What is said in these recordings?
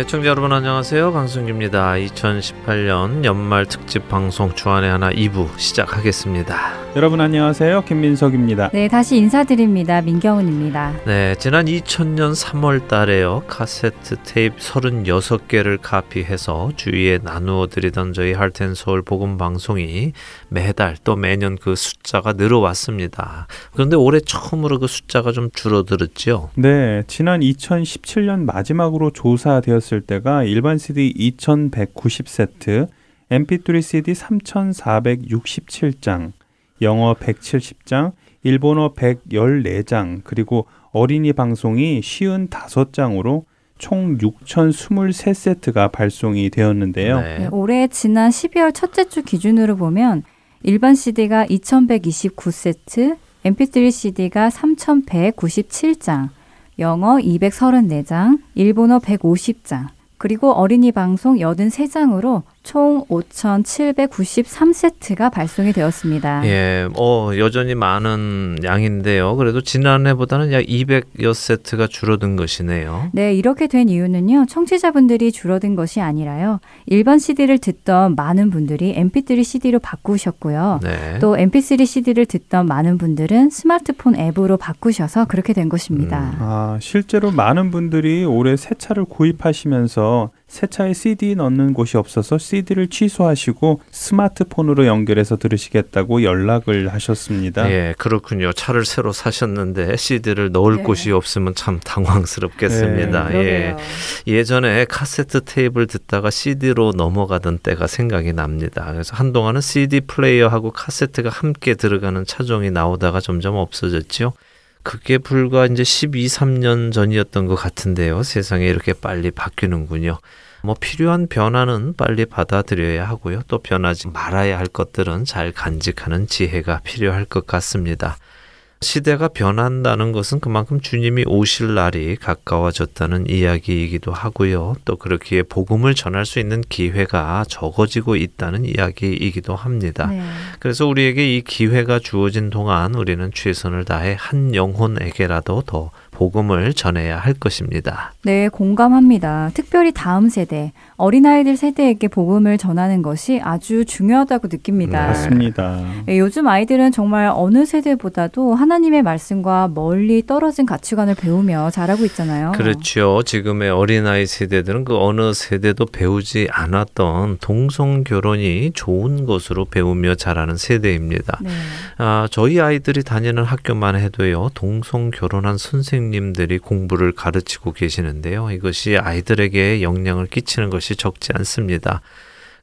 네, 청자 여러분 안녕하세요. 강승규입니다. 2018년 연말 특집 방송 주안의 하나 2부 시작하겠습니다. 여러분 안녕하세요. 김민석입니다. 네, 다시 인사드립니다. 민경훈입니다. 네, 지난 2000년 3월 달에요. 카세트 테이프 36개를 카피해서 주위에 나누어 드리던 저희 할텐 서울 복음 방송이 매달 또 매년 그 숫자가 늘어왔습니다. 그런데 올해 처음으로 그 숫자가 좀 줄어들었죠. 네, 지난 2017년 마지막으로 조사되었 나왔을 때가 일반 CD 2190세트, MP3 CD 3467장, 영어 170장, 일본어 114장, 그리고 어린이 방송이 55장으로 총 6,023세트가 발송이 되었는데요. 네. 네, 올해 지난 12월 첫째 주 기준으로 보면 일반 CD가 2,129세트, MP3 CD가 3,197장, 영어 234장, 일본어 150장, 그리고 어린이 방송 83장으로 총 5,793세트가 발송이 되었습니다. 예, 어, 여전히 많은 양인데요. 그래도 지난해보다는 약 200여 세트가 줄어든 것이네요. 네, 이렇게 된 이유는요. 청취자분들이 줄어든 것이 아니라요. 일반 CD를 듣던 많은 분들이 MP3 CD로 바꾸셨고요. 네. 또 MP3 CD를 듣던 많은 분들은 스마트폰 앱으로 바꾸셔서 그렇게 된 것입니다. 음. 아, 실제로 많은 분들이 올해 새 차를 구입하시면서 새 차에 CD 넣는 곳이 없어서 CD를 취소하시고 스마트폰으로 연결해서 들으시겠다고 연락을 하셨습니다. 예, 그렇군요. 차를 새로 사셨는데 CD를 넣을 네. 곳이 없으면 참 당황스럽겠습니다. 네, 예. 예전에 카세트 테이프를 듣다가 CD로 넘어가던 때가 생각이 납니다. 그래서 한동안은 CD 플레이어하고 카세트가 함께 들어가는 차종이 나오다가 점점 없어졌죠. 그게 불과 이제 12, 3년 전이었던 것 같은데요. 세상에 이렇게 빨리 바뀌는군요. 뭐 필요한 변화는 빨리 받아들여야 하고요. 또 변하지 말아야 할 것들은 잘 간직하는 지혜가 필요할 것 같습니다. 시대가 변한다는 것은 그만큼 주님이 오실 날이 가까워졌다는 이야기이기도 하고요. 또 그렇기에 복음을 전할 수 있는 기회가 적어지고 있다는 이야기이기도 합니다. 네. 그래서 우리에게 이 기회가 주어진 동안 우리는 최선을 다해 한 영혼에게라도 더 복음을 전해야 할 것입니다. 네, 공감합니다. 특별히 다음 세대, 어린아이들 세대에게 복음을 전하는 것이 아주 중요하다고 느낍니다. 네. 맞습니다. 네, 요즘 아이들은 정말 어느 세대보다도 하나님의 말씀과 멀리 떨어진 가치관을 배우며 자라고 있잖아요. 그렇죠. 지금의 어린아이 세대들은 그 어느 세대도 배우지 않았던 동성 결혼이 좋은 것으로 배우며 자라는 세대입니다. 네. 아, 저희 아이들이 다니는 학교만 해도요. 동성 결혼한 선생님 선생님들이 공부를 가르치고 계시는데요. 이것이 아이들에게 영향을 끼치는 것이 적지 않습니다.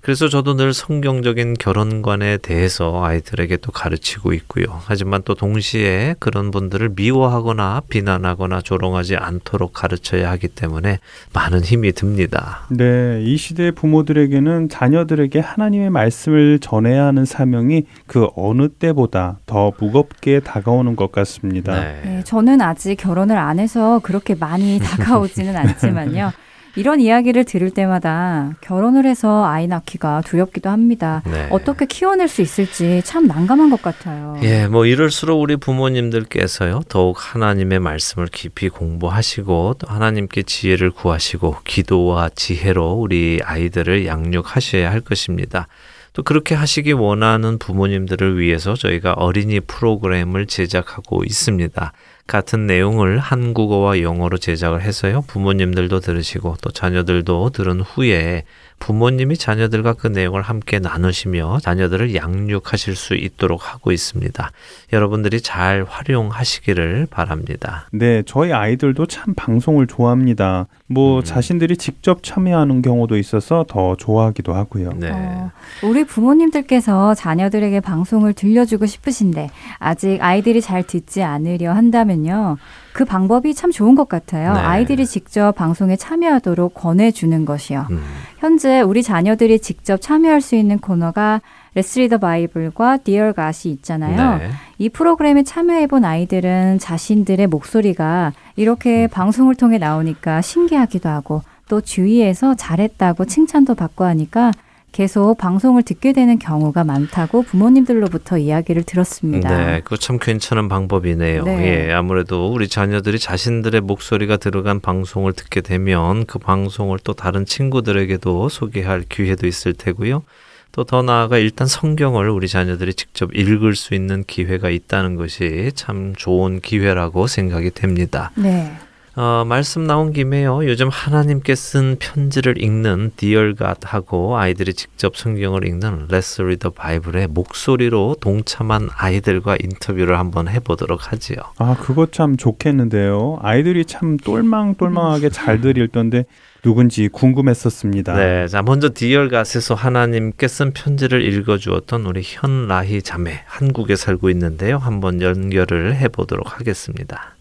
그래서 저도 늘 성경적인 결혼관에 대해서 아이들에게 또 가르치고 있고요. 하지만 또 동시에 그런 분들을 미워하거나 비난하거나 조롱하지 않도록 가르쳐야 하기 때문에 많은 힘이 듭니다. 네, 이 시대 부모들에게는 자녀들에게 하나님의 말씀을 전해야 하는 사명이 그 어느 때보다 더 무겁게 다가오는 것 같습니다. 네. 네 저는 아직 결혼을 안 해서 그렇게 많이 다가오지는 않지만요. 이런 이야기를 들을 때마다 결혼을 해서 아이 낳기가 두렵기도 합니다. 네. 어떻게 키워낼 수 있을지 참 난감한 것 같아요. 예, 뭐 이럴수록 우리 부모님들께서요 더욱 하나님의 말씀을 깊이 공부하시고 또 하나님께 지혜를 구하시고 기도와 지혜로 우리 아이들을 양육하셔야 할 것입니다. 또 그렇게 하시기 원하는 부모님들을 위해서 저희가 어린이 프로그램을 제작하고 있습니다. 같은 내용을 한국어와 영어로 제작을 해서요. 부모님들도 들으시고 또 자녀들도 들은 후에 부모님이 자녀들과 그 내용을 함께 나누시며 자녀들을 양육하실 수 있도록 하고 있습니다. 여러분들이 잘 활용하시기를 바랍니다. 네, 저희 아이들도 참 방송을 좋아합니다. 뭐 음. 자신들이 직접 참여하는 경우도 있어서 더 좋아하기도 하고요. 네. 어, 우리 부모님들께서 자녀들에게 방송을 들려주고 싶으신데 아직 아이들이 잘 듣지 않으려 한다면요. 그 방법이 참 좋은 것 같아요. 네. 아이들이 직접 방송에 참여하도록 권해주는 것이요. 음. 현재 우리 자녀들이 직접 참여할 수 있는 코너가 Let's Read the Bible과 Dear God이 있잖아요. 네. 이 프로그램에 참여해본 아이들은 자신들의 목소리가 이렇게 음. 방송을 통해 나오니까 신기하기도 하고 또 주위에서 잘했다고 칭찬도 받고 하니까 계속 방송을 듣게 되는 경우가 많다고 부모님들로부터 이야기를 들었습니다. 네, 그거 참 괜찮은 방법이네요. 네. 예, 아무래도 우리 자녀들이 자신들의 목소리가 들어간 방송을 듣게 되면 그 방송을 또 다른 친구들에게도 소개할 기회도 있을 테고요. 또 더 나아가 일단 성경을 우리 자녀들이 직접 읽을 수 있는 기회가 있다는 것이 참 좋은 기회라고 생각이 됩니다. 네. 어, 말씀 나온 김에요. 요즘 하나님께 쓴 편지를 읽는 Dear God하고 아이들이 직접 성경을 읽는 Let's Read the Bible의 목소리로 동참한 아이들과 인터뷰를 한번 해보도록 하지요. 아, 그거 참 좋겠는데요. 아이들이 참 똘망똘망하게 잘들 읽던데 누군지 궁금했었습니다. 네, 자 먼저 디얼갓에서 하나님께 쓴 편지를 읽어주었던 우리 현라희 자매 한국에 살고 있는데요. 한번 연결을 해보도록 하겠습니다.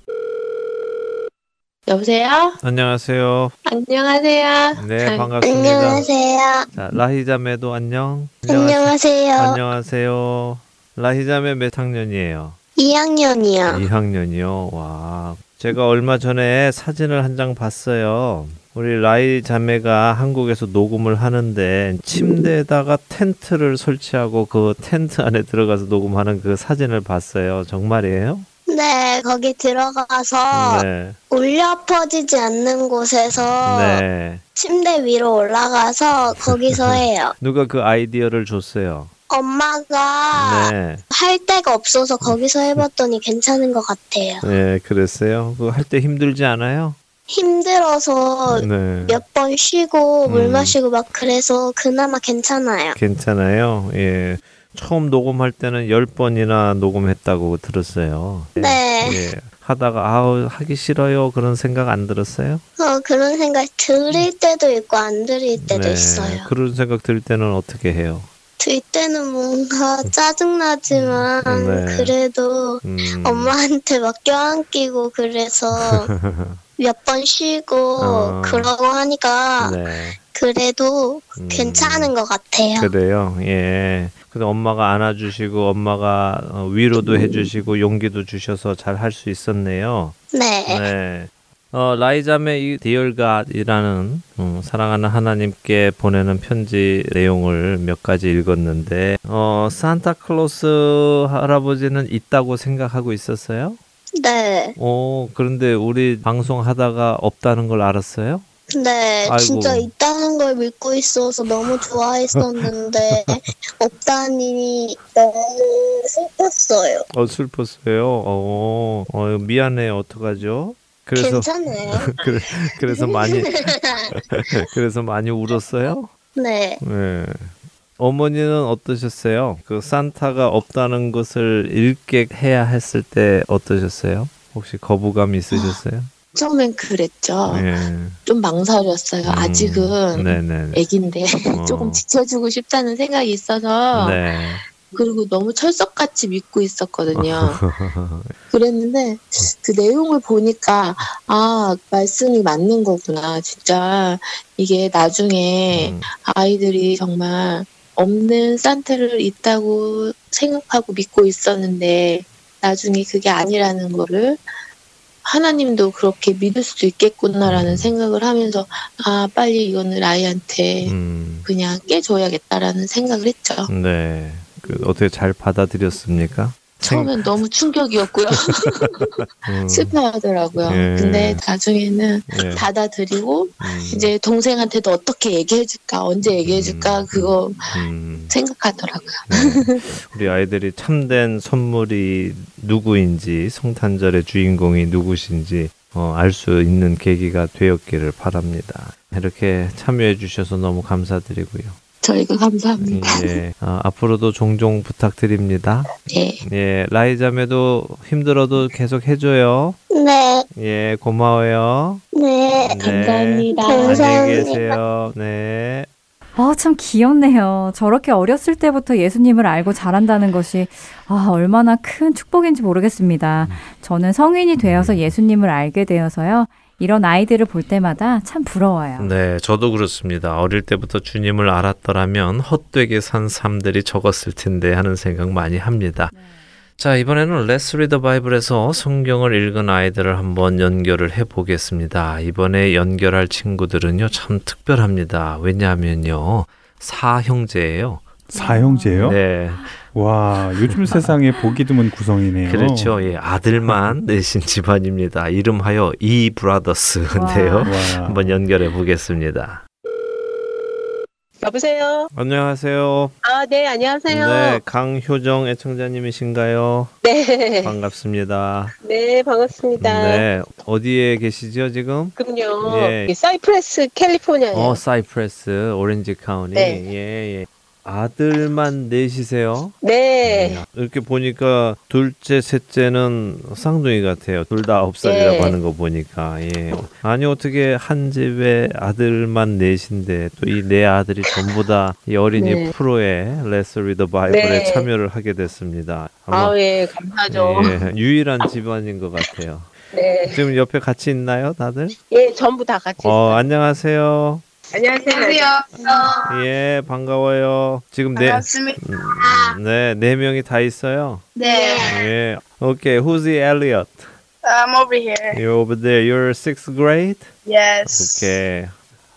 여보세요? 안녕하세요. 안녕하세요. 네, 반갑습니다. 안녕하세요. 자, 라희자매도 안녕. 안녕하세요. 안녕하세요. 라희자매 몇 학년이에요? 2학년이요. 2학년이요. 와. 제가 얼마 전에 사진을 한 장 봤어요. 우리 라이 자매가 한국에서 녹음을 하는데 침대에다가 텐트를 설치하고 그 텐트 안에 들어가서 녹음하는 그 사진을 봤어요. 정말이에요? 네, 거기 들어가서 네. 울려 퍼지지 않는 곳에서 네. 침대 위로 올라가서 거기서 해요. 누가 그 아이디어를 줬어요? 엄마가 네. 할 데가 없어서 거기서 해봤더니 괜찮은 것 같아요. 네, 그랬어요. 그 할 때 힘들지 않아요? 힘들어서 네. 몇번 쉬고 물 음. 마시고 막 그래서 그나마 괜찮아요. 괜찮아요. 예. 처음 녹음할 때는 열번이나 녹음했다고 들었어요. 네. 예. 하다가 아우 하기 싫어요 그런 생각 안 들었어요? 어 그런 생각 들을 때도 있고 안 들을 때도 네. 있어요. 그런 생각 들 때는 어떻게 해요? 들 때는 뭔가 짜증나지만 네. 그래도 음. 엄마한테 막 껴안기고 그래서 몇 번 쉬고 어. 그러고 하니까 네. 그래도 음. 괜찮은 것 같아요. 그래요. 예. 근데 엄마가 안아주시고 엄마가 어, 위로도 해주시고 용기도 주셔서 잘 할 수 있었네요. 네. 네. 어, 라이자의 이 디얼갓이라는 음, 사랑하는 하나님께 보내는 편지 내용을 몇 가지 읽었는데 어, 산타클로스 할아버지는 있다고 생각하고 있었어요? 네. 어, 그런데 우리 방송하다가 없다는 걸 알았어요? 네, 아이고. 진짜 있다는 걸 믿고 있어서 너무 좋아했었는데 없다니 너무 슬펐어요. 어 슬펐어요. 어, 어 미안해 어떡하죠? 그래서 괜찮아요. 그래, 그래서 많이 그래서 많이 울었어요? 네. 네. 어머니는 어떠셨어요? 그 산타가 없다는 것을 읽게 해야 했을 때 어떠셨어요? 혹시 거부감 있으셨어요? 처음엔 그랬죠. 네. 좀 망설였어요. 음, 아직은 네네. 애긴데 어. 조금 지켜주고 싶다는 생각이 있어서 네. 그리고 너무 철석같이 믿고 있었거든요. 그랬는데 그 내용을 보니까 아 말씀이 맞는 거구나. 진짜 이게 나중에 음. 아이들이 정말 없는 산타를 있다고 생각하고 믿고 있었는데 나중에 그게 아니라는 거를 하나님도 그렇게 믿을 수도 있겠구나라는 음. 생각을 하면서 아 빨리 이거는 아이한테 음. 그냥 깨줘야겠다라는 생각을 했죠. 네. 그 어떻게 잘 받아들였습니까? 처음엔 너무 충격이었고요. 음. 슬퍼하더라고요. 예. 근데 나중에는 예. 받아들이고 음. 이제 동생한테도 어떻게 얘기해줄까, 언제 얘기해줄까 음. 그거 음. 생각하더라고요. 네. 우리 아이들이 참된 선물이 누구인지 성탄절의 주인공이 누구신지 어, 알 수 있는 계기가 되었기를 바랍니다. 이렇게 참여해 주셔서 너무 감사드리고요. 저희가 감사합니다. 예. 어, 앞으로도 종종 부탁드립니다. 네. 예, 라이자매도 힘들어도 계속 해줘요. 네. 예, 고마워요. 네. 네. 감사합니다. 안녕히 계세요. 네. 아, 참 귀엽네요. 저렇게 어렸을 때부터 예수님을 알고 자란다는 것이 아, 얼마나 큰 축복인지 모르겠습니다. 저는 성인이 되어서 예수님을 알게 되어서요. 이런 아이들을 볼 때마다 참 부러워요. 네, 저도 그렇습니다. 어릴 때부터 주님을 알았더라면 헛되게 산 삶들이 적었을 텐데 하는 생각 많이 합니다. 네. 자, 이번에는 Let's Read the Bible에서 성경을 읽은 아이들을 한번 연결을 해 보겠습니다. 이번에 연결할 친구들은요, 참 특별합니다. 왜냐하면요, 사형제예요. 사형제요? 네. 와, 요즘 세상에 보기 드문 구성이네요. 그렇죠. 예, 아들만 내신 집안입니다. 이름하여 이 Brothers인데요. 한번 연결해 보겠습니다. 여보세요. 안녕하세요. 아, 네, 안녕하세요. 네, 강효정 애청자님이신가요? 네. 반갑습니다. 네, 반갑습니다. 네, 어디에 계시죠 지금? 그럼요. 예. 사이프레스 캘리포니아요. 어, 사이프레스 오렌지 카운티. 네. 예, 예. 아들만 넷이세요? 네. 음, 이렇게 보니까 둘째, 셋째는 쌍둥이 같아요. 둘 다 아홉 살이라고 네. 하는 거 보니까. 예. 아니 어떻게 한 집에 아들만 넷인데 또 이 네 아들이 전부 다 이 어린이 네. 프로에 Let's Read the Bible에 네. 참여를 하게 됐습니다. 아, 예, 감사하죠. 예, 유일한 집안인 것 같아요. 네. 지금 옆에 같이 있나요, 다들? 예, 전부 다 같이. 어, 안녕하세요. 안녕하세요. 예, 반가워요. 지금 네, 반갑습니다. 음, 네, 네 명이 다 있어요. 네. 예. Okay, who's the Elliot? I'm over here. You're over there. You're sixth grade? Yes. Okay.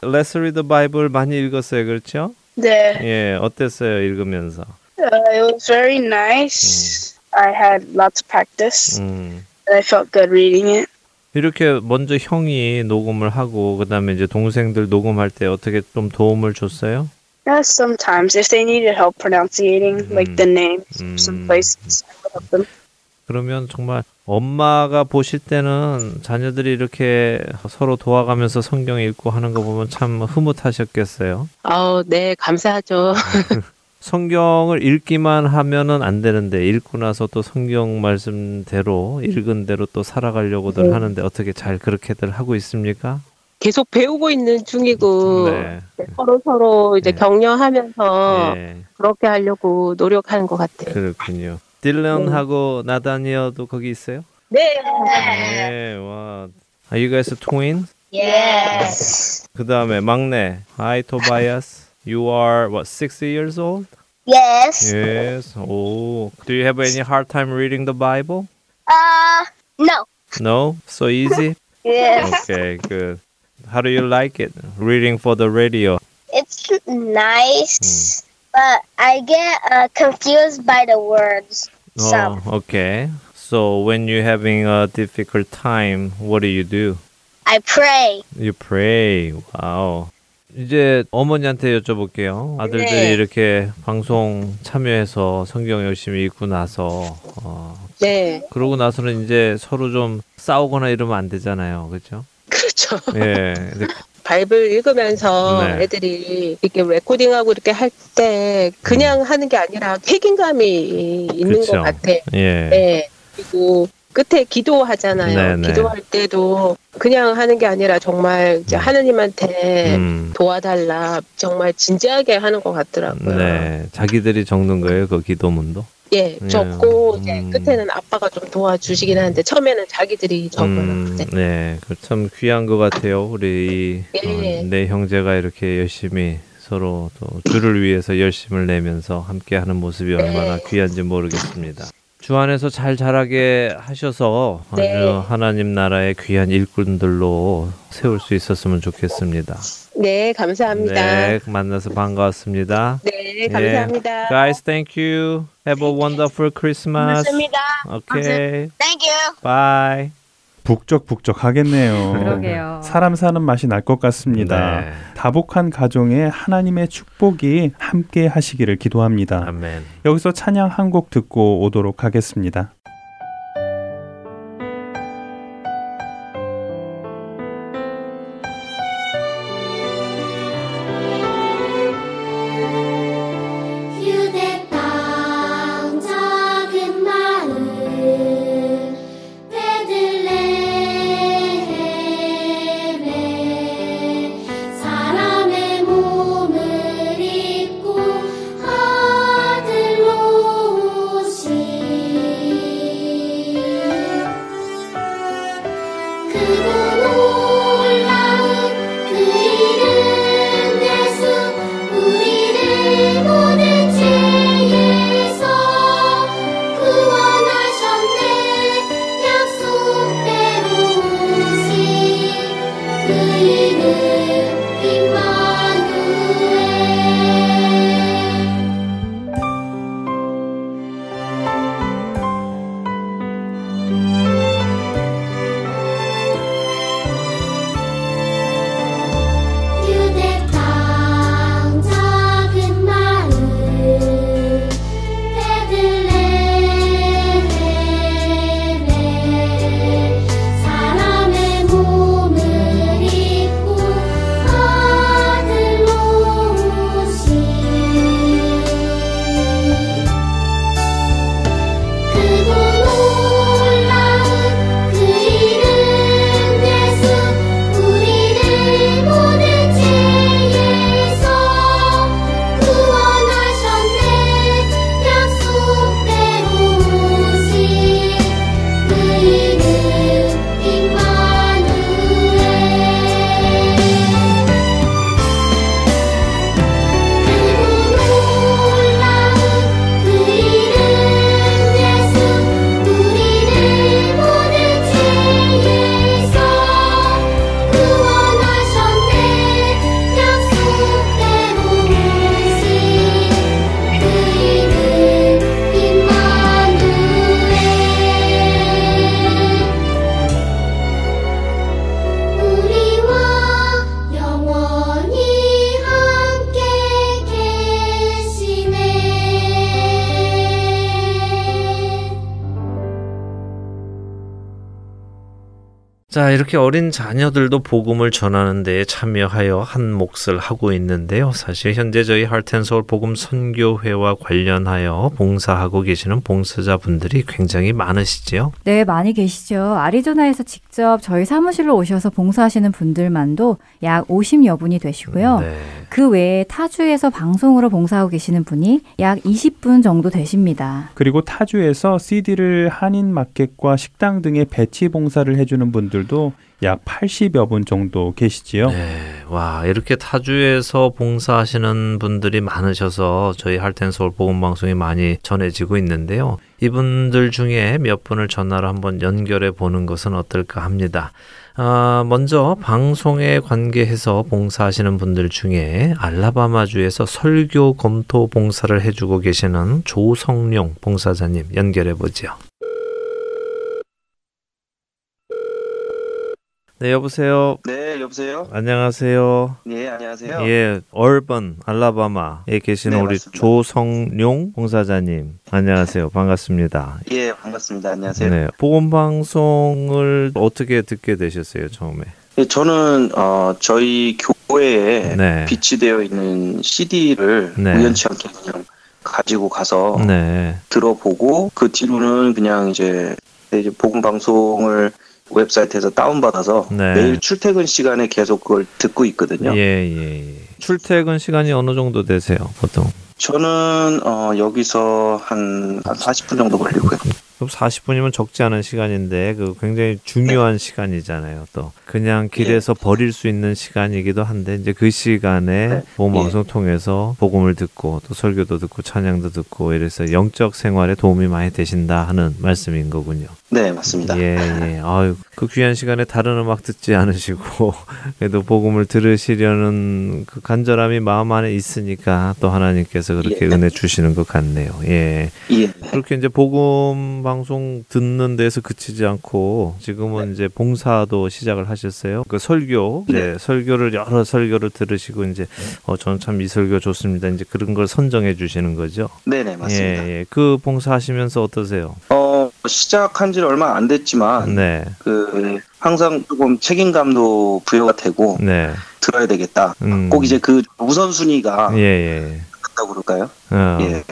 Let's read the Bible 많이 읽었어요, 그렇죠? 네. 예, 어땠어요, 읽으면서? Uh, it was very nice. 음. I had lots of practice. 음. And I felt good reading it. 이렇게 먼저 형이 녹음을 하고 그다음에 이제 동생들 녹음할 때 어떻게 좀 도움을 줬어요? Yeah, sometimes if they needed help pronunciating 음, like the names 음, some places, I would help them. 그러면 정말 엄마가 보실 때는 자녀들이 이렇게 서로 도와가면서 성경 읽고 하는 거 보면 참 흐뭇하셨겠어요. 아, 네, 감사하죠. 성경을 읽기만 하면은 안 되는데 읽고 나서 또 성경 말씀대로 읽은 대로 또 살아가려고들 네. 하는데 어떻게 잘 그렇게들 하고 있습니까? 계속 배우고 있는 중이고 네. 서로 서로 이제 네. 격려하면서 네. 그렇게 하려고 노력하는 것 같아요. 그렇군요. 딜런하고 네. 나다니엘도 거기 있어요? 네. 네. 와. Are you guys twins? Yes. 그 다음에 막내. Hi, Tobias. You are what, 60 years old? Yes. Yes. Oh. Do you have any hard time reading the Bible? Uh, no. No? So easy? yes. Okay, good. How do you like it? Reading for the radio? It's nice, mm. but I get uh, confused by the words. Oh, some. okay. So when you're having a difficult time, what do you do? I pray. You pray. Wow. 이제 어머니한테 여쭤볼게요. 아들들이 네. 이렇게 방송 참여해서 성경 열심히 읽고 나서 어, 네. 그러고 나서는 이제 서로 좀 싸우거나 이러면 안 되잖아요. 그렇죠? 그렇죠. 예. 바이블 읽으면서 네. 애들이 이렇게 레코딩하고 이렇게 할 때 그냥 음. 하는 게 아니라 책임감이 있는 그쵸. 것 같아. 예. 네. 그리고 끝에 기도하잖아요. 네네. 기도할 때도 그냥 하는 게 아니라 정말 이제 음. 하느님한테 음. 도와달라 정말 진지하게 하는 것 같더라고요. 네, 자기들이 적는 거예요, 그 기도문도. 예, 적고 음. 이제 끝에는 아빠가 좀 도와주시긴 하는데 처음에는 자기들이 적어요. 음, 네, 네 참 귀한 것 같아요. 우리 예. 어, 내 형제가 이렇게 열심히 서로 또 주를 위해서 열심을 내면서 함께하는 모습이 얼마나 네. 귀한지 모르겠습니다. 주 안에서 잘 자라게 하셔서 네. 아주 하나님 나라의 귀한 일꾼들로 세울 수 있었으면 좋겠습니다. 네, 감사합니다. 네, 만나서 반가웠습니다. 네, 감사합니다. Yeah. Guys, thank you. Have a wonderful Christmas. 고맙습니다. Okay. Thank you. Bye. 북적북적 하겠네요. 그러게요. 사람 사는 맛이 날 것 같습니다. 네. 다복한 가정에 하나님의 축복이 함께 하시기를 기도합니다. 아멘. 여기서 찬양 한 곡 듣고 오도록 하겠습니다. 이렇게 어린 자녀들도 복음을 전하는 데 참여하여 한 몫을 하고 있는데요. 사실 현재 저희 할텐서울 복음 선교회와 관련하여 봉사하고 계시는 봉사자분들이 굉장히 많으시죠 네, 많이 계시죠. 아리조나에서 직접 저희 사무실로 오셔서 봉사하시는 분들만도 약 50여 분이 되시고요. 네. 그 외에 타주에서 방송으로 봉사하고 계시는 분이 약 20분 정도 되십니다. 그리고 타주에서 CD를 한인 마켓과 식당 등의 배치 봉사를 해주는 분들 분들도 약 80여 분 정도 계시지요. 네. 와, 이렇게 타주에서 봉사하시는 분들이 많으셔서 저희 할텐 서울 복음 방송이 많이 전해지고 있는데요. 이분들 중에 몇 분을 전화로 한번 연결해 보는 것은 어떨까 합니다. 아, 먼저 방송에 관계해서 봉사하시는 분들 중에 알라바마주에서 설교 검토 봉사를 해주고 계시는 조성룡 봉사자님 연결해 보죠. 네, 여보세요. 네, 여보세요. 안녕하세요. 예, 안녕하세요. 예, 얼번 알라바마에 계시는 네, 우리 맞습니다. 조성룡 봉사자님. 안녕하세요. 반갑습니다. 예, 반갑습니다. 안녕하세요. 네, 보건 방송을 어떻게 듣게 되셨어요, 처음에? 예, 저는 어, 저희 교회에 네. 비치되어 있는 CD를 네. 우연치 않게 그냥 가지고 가서 네. 들어보고 그 뒤로는 그냥 이제 이제 복음 방송을 웹사이트에서 다운받아서 네. 매일 출퇴근 시간에 계속 그걸 듣고 있거든요. 예, 예, 예. 출퇴근 시간이 어느 정도 되세요, 보통? 저는 어, 여기서 한, 한 40분 정도 걸리고요. 그럼 40분이면 적지 않은 시간인데 그 굉장히 중요한 네. 시간이잖아요. 또 그냥 길에서 네. 버릴 수 있는 시간이기도 한데 이제 그 시간에 네. 보방송 예. 통해서 복음을 듣고 또 설교도 듣고 찬양도 듣고 이래서 영적 생활에 도움이 많이 되신다 하는 말씀인 거군요. 네, 맞습니다. 예, 예. 아유, 그 귀한 시간에 다른 음악 듣지 않으시고 그래도 복음을 들으시려는 그 간절함이 마음 안에 있으니까 또 하나님께서 그렇게 예. 은혜 주시는 것 같네요. 예. 예. 그렇게 이제 복음 방송 듣는 데서 그치지 않고 지금은 네. 이제 봉사도 시작을 하셨어요. 그 설교, 네. 설교를 여러 설교를 들으시고 이제 어 저는 참 이 설교 좋습니다. 이제 그런 걸 선정해 주시는 거죠. 네 네 맞습니다. 예, 예. 그 봉사하시면서 어떠세요? 어 시작한 지 얼마 안 됐지만 네. 그 항상 조금 책임감도 부여가 되고 네. 들어야 되겠다. 음. 꼭 이제 그 우선순위가 예, 예. 같다고 그럴까요? 어. 예.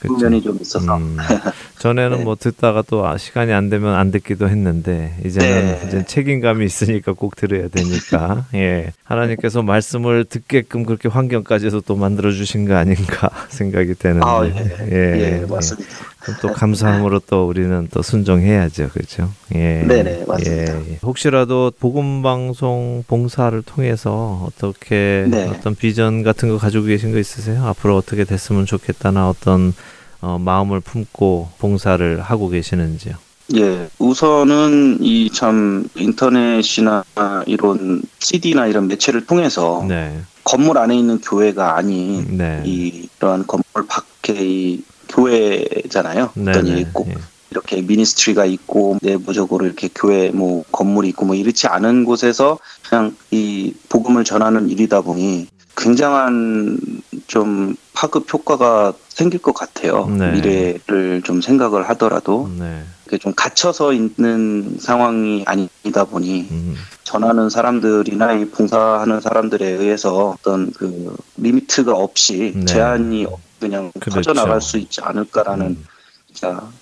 그면이 좀 있어서. 음, 전에는 네. 뭐 듣다가 또 아, 시간이 안 되면 안 듣기도 했는데 이제는 네. 이제 책임감이 있으니까 꼭 들어야 되니까 예 하나님께서 말씀을 듣게끔 그렇게 환경까지도 또 만들어 주신 거 아닌가 생각이 되는데 아, 예. 예, 예, 맞습니다. 예. 또 감사함으로 또 우리는 또 순종해야죠, 그렇죠? 예, 네네 맞습니다. 예, 예. 혹시라도 복음 방송 봉사를 통해서 어떻게 네. 어떤 비전 같은 거 가지고 계신 거 있으세요? 앞으로 어떻게 됐으면 좋겠다나 어떤 어, 마음을 품고 봉사를 하고 계시는지요? 예, 우선은 이 참 인터넷이나 이런 CD나 이런 매체를 통해서 네. 건물 안에 있는 교회가 아닌 네. 이러한 건물 밖의 교회잖아요. 네, 어떤 네, 있고 예. 이렇게 미니스트리가 있고 내부적으로 이렇게 교회 뭐 건물이 있고 뭐 이렇지 않은 곳에서 그냥 이 복음을 전하는 일이다 보니 굉장한 좀 파급 효과가 생길 것 같아요. 네. 미래를 좀 생각을 하더라도 네. 좀 갇혀서 있는 상황이 아니다 보니 음. 전하는 사람들이나 이 봉사하는 사람들에 의해서 어떤 그 리미트가 없이 네. 제한이 그냥 그렇죠. 퍼져나갈 수 있지 않을까라는 음.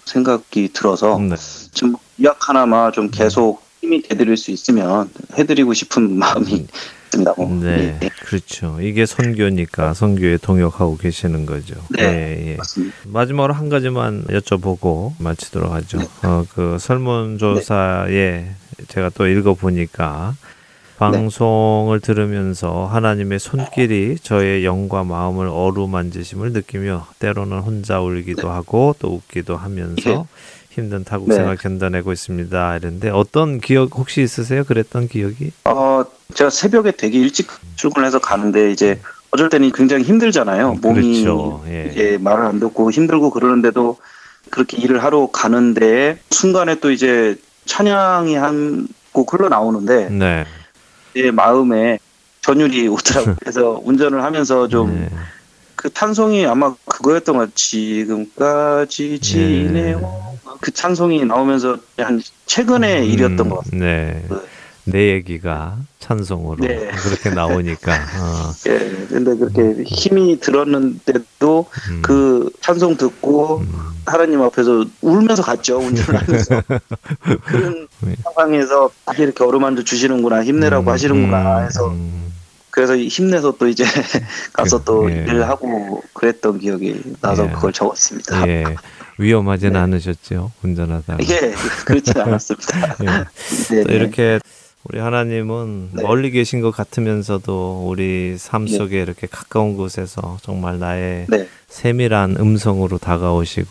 생각이 들어서 네. 지금 약 하나만 좀 계속 힘이 되드릴 수 있으면 해드리고 싶은 마음이 음. 있습니다. 뭐. 네, 네, 그렇죠. 이게 선교니까 선교에 동역하고 계시는 거죠. 네, 예, 예. 마지막으로 한 가지만 여쭤보고 마치도록 하죠. 네. 어, 그 설문조사에 네. 제가 또 읽어보니까 방송을 들으면서 하나님의 손길이 저의 영과 마음을 어루만지심을 느끼며 때로는 혼자 울기도 네. 하고 또 웃기도 하면서 예. 힘든 타국 생활 네. 견뎌내고 있습니다. 이런데 어떤 기억 혹시 있으세요? 그랬던 기억이? 어, 제가 새벽에 되게 일찍 출근해서 가는데 이제 어쩔 때는 굉장히 힘들잖아요. 음, 몸이 그렇죠. 예. 이제 말을 안 듣고 힘들고 그러는데도 그렇게 일을 하러 가는데 순간에 또 이제 찬양이 한 곡 흘러 나오는데 네. 제 마음에 전율이 오더라고요. 그래서 운전을 하면서 좀 네. 그 탄송이 아마 그거였던 것 같아요. 지금까지 지내오. 네. 그 찬송이 나오면서 한 최근의 음, 일이었던 것 같아요. 네. 그 내 얘기가 찬송으로 네. 그렇게 나오니까. 어. 예, 근데 그렇게 힘이 들었는데도 음. 그 찬송 듣고 음. 하나님 앞에서 울면서 갔죠 운전을 하면서 그런 네. 상황에서 이렇게 어루만져 주시는구나 힘내라고 음, 하시는구나 음, 해서 음. 그래서 힘내서 또 이제 가서 또 예. 일을 하고 그랬던 기억이 나서 예. 그걸 적었습니다. 예. 위험하진 네. 않으셨죠 운전하다가? 예, 그렇지 않았습니다. 예. 또 이렇게 우리 하나님은 네. 멀리 계신 것 같으면서도 우리 삶 네. 속에 네. 이렇게 가까운 곳에서 정말 나의 네. 세밀한 음성으로 다가오시고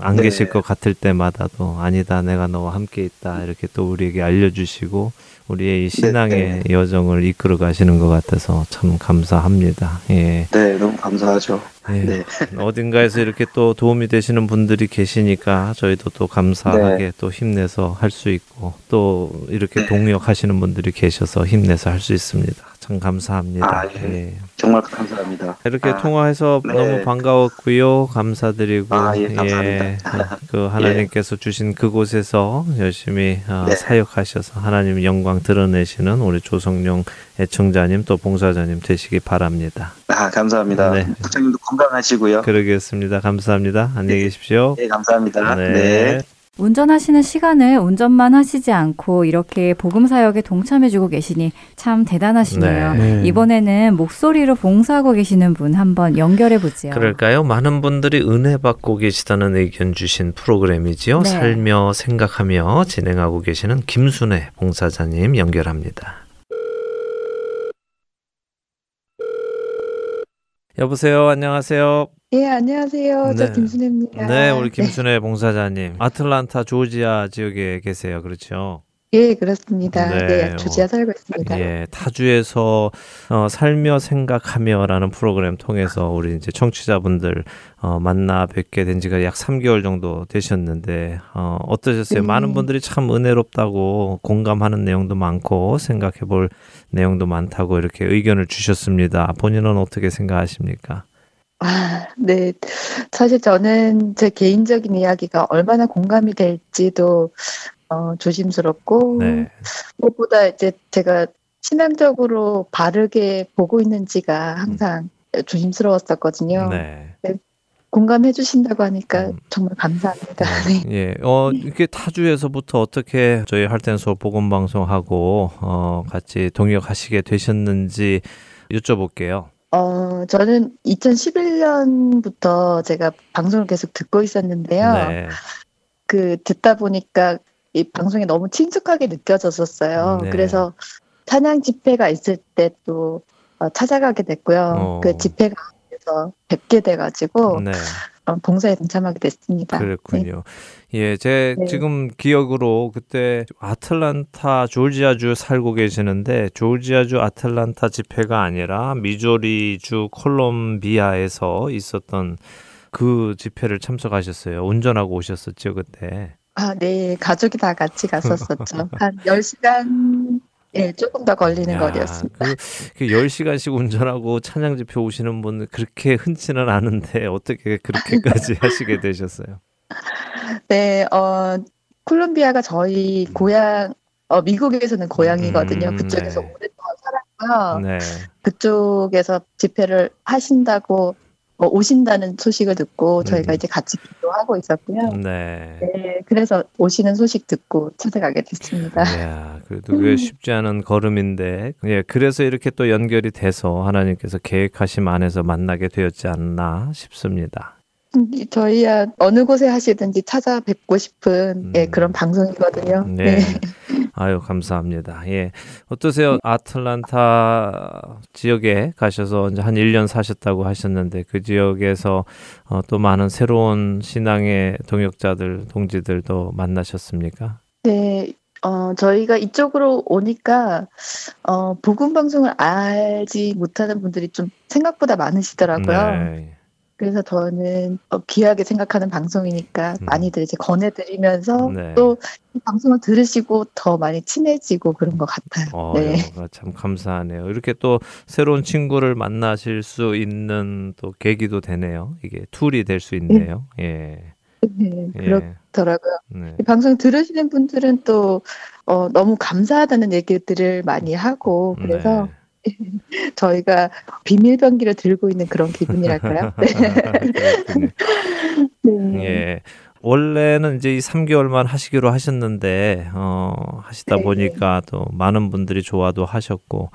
안 네. 계실 것 같을 때마다도 아니다 내가 너와 함께 있다 이렇게 또 우리에게 알려주시고 우리의 이 신앙의 네, 여정을 이끌어 가시는 것 같아서 참 감사합니다. 예. 네, 너무 감사하죠. 예. 네. 어딘가에서 이렇게 또 도움이 되시는 분들이 계시니까 저희도 또 감사하게 네. 또 힘내서 할 수 있고 또 이렇게 네. 동역하시는 분들이 계셔서 힘내서 할 수 있습니다. 참 감사합니다. 아, 예. 예. 정말 감사합니다. 이렇게 아, 통화해서 네. 너무 반가웠고요. 감사드리고 아, 예, 감사합니다. 예, 그 하나님께서 예. 주신 그곳에서 열심히 어, 네. 사역하셔서 하나님 영광 드러내시는 우리 조성용 애청자님 또 봉사자님 되시기 바랍니다. 아 감사합니다. 네. 부장님도 건강하시고요. 그러겠습니다. 감사합니다. 안녕히 계십시오. 네, 감사합니다. 네. 네. 운전하시는 시간을 운전만 하시지 않고 이렇게 복음 사역에 동참해주고 계시니 참 대단하시네요. 네. 이번에는 목소리로 봉사하고 계시는 분 한번 연결해 보지요. 그럴까요? 많은 분들이 은혜 받고 계시다는 의견 주신 프로그램이지요. 네. 살며 생각하며 진행하고 계시는 김순애 봉사자님 연결합니다. 여보세요. 안녕하세요. 예, 안녕하세요. 네. 저 김순혜입니다. 네, 우리 김순혜 네. 봉사자님. 아틀란타 조지아 지역에 계세요. 그렇죠? 예, 그렇습니다. 네, 네 조지아 살고 있습니다. 예, 타주에서 어, 살며 생각하며라는 프로그램 통해서 우리 이제 청취자분들 어, 만나 뵙게 된 지가 약 3개월 정도 되셨는데 어, 어떠셨어요? 네. 많은 분들이 참 은혜롭다고 공감하는 내용도 많고 생각해 볼 내용도 많다고 이렇게 의견을 주셨습니다. 본인은 어떻게 생각하십니까? 아, 네. 사실 저는 제 개인적인 이야기가 얼마나 공감이 될지도 어, 조심스럽고 네. 무엇보다 이제 제가 신앙적으로 바르게 보고 있는지가 항상 음. 조심스러웠었거든요. 네. 네. 공감해 주신다고 하니까 음. 정말 감사합니다. 네. 네. 예. 어, 이렇게 타주에서부터 어떻게 저희 할텐소 복음 방송하고 어, 같이 동역하시게 되셨는지 여쭤볼게요. 어, 저는 2011년부터 제가 방송을 계속 듣고 있었는데요. 네. 그 듣다 보니까 이 방송이 너무 친숙하게 느껴졌었어요. 네. 그래서 찬양 집회가 있을 때또 어, 찾아가게 됐고요. 어. 그 집회가 뵙게 돼가지고 네. 어, 봉사에 동참하게 됐습니다. 그렇군요. 네. 예, 제 네. 지금 기억으로 그때 아틀란타 조지아주 살고 계시는데 조지아주 아틀란타 집회가 아니라 미조리주 콜롬비아에서 있었던 그 집회를 참석하셨어요. 운전하고 오셨었죠, 그때. 아, 네. 가족이 다 같이 갔었었죠. 한 10시간 예, 조금 더 걸리는 야, 거리였습니다. 그, 그 10시간씩 운전하고 찬양 집회 오시는 분 그렇게 흔치는 않은데 어떻게 그렇게까지 하시게 되셨어요? 네, 어, 콜롬비아가 저희 음. 고향, 어, 미국에서는 고향이거든요. 음, 그쪽에서 네. 오랫동안 살았고요. 네. 그쪽에서 집회를 하신다고 뭐 오신다는 소식을 듣고 저희가 음. 이제 같이 기도하고 있었고요. 네. 네. 그래서 오시는 소식 듣고 찾아가게 됐습니다. 야, 그래도 그게 쉽지 않은 걸음인데, 예, 그래서 이렇게 또 연결이 돼서 하나님께서 계획하심 안에서 만나게 되었지 않나 싶습니다. 저희야 어느 곳에 하시든지 찾아뵙고 싶은 예, 음. 예, 그런 방송이거든요. 네. 네. 아유 감사합니다. 예 어떠세요? 아틀란타 지역에 가셔서 이제 한 1년 사셨다고 하셨는데 그 지역에서 어, 또 많은 새로운 신앙의 동역자들 동지들도 만나셨습니까? 네. 어, 저희가 이쪽으로 오니까, 어, 복음 방송을 알지 못하는 분들이 좀 생각보다 많으시더라고요. 네. 그래서 저는 어, 귀하게 생각하는 방송이니까 음. 많이들 이제 권해드리면서 네. 또 방송을 들으시고 더 많이 친해지고 그런 것 같아요. 어, 네. 참 감사하네요. 이렇게 또 새로운 친구를 만나실 수 있는 또 계기도 되네요. 이게 툴이 될 수 있네요. 네. 예. 네, 그렇더라고요. 네. 방송 들으시는 분들은 또 어, 너무 감사하다는 얘기들을 많이 하고 그래서 네. 저희가 비밀병기를 들고 있는 그런 기분이랄까요? 네. 네. 예. 원래는 이제 이 3개월만 하시기로 하셨는데 어, 하시다 네. 보니까 또 많은 분들이 좋아도 하셨고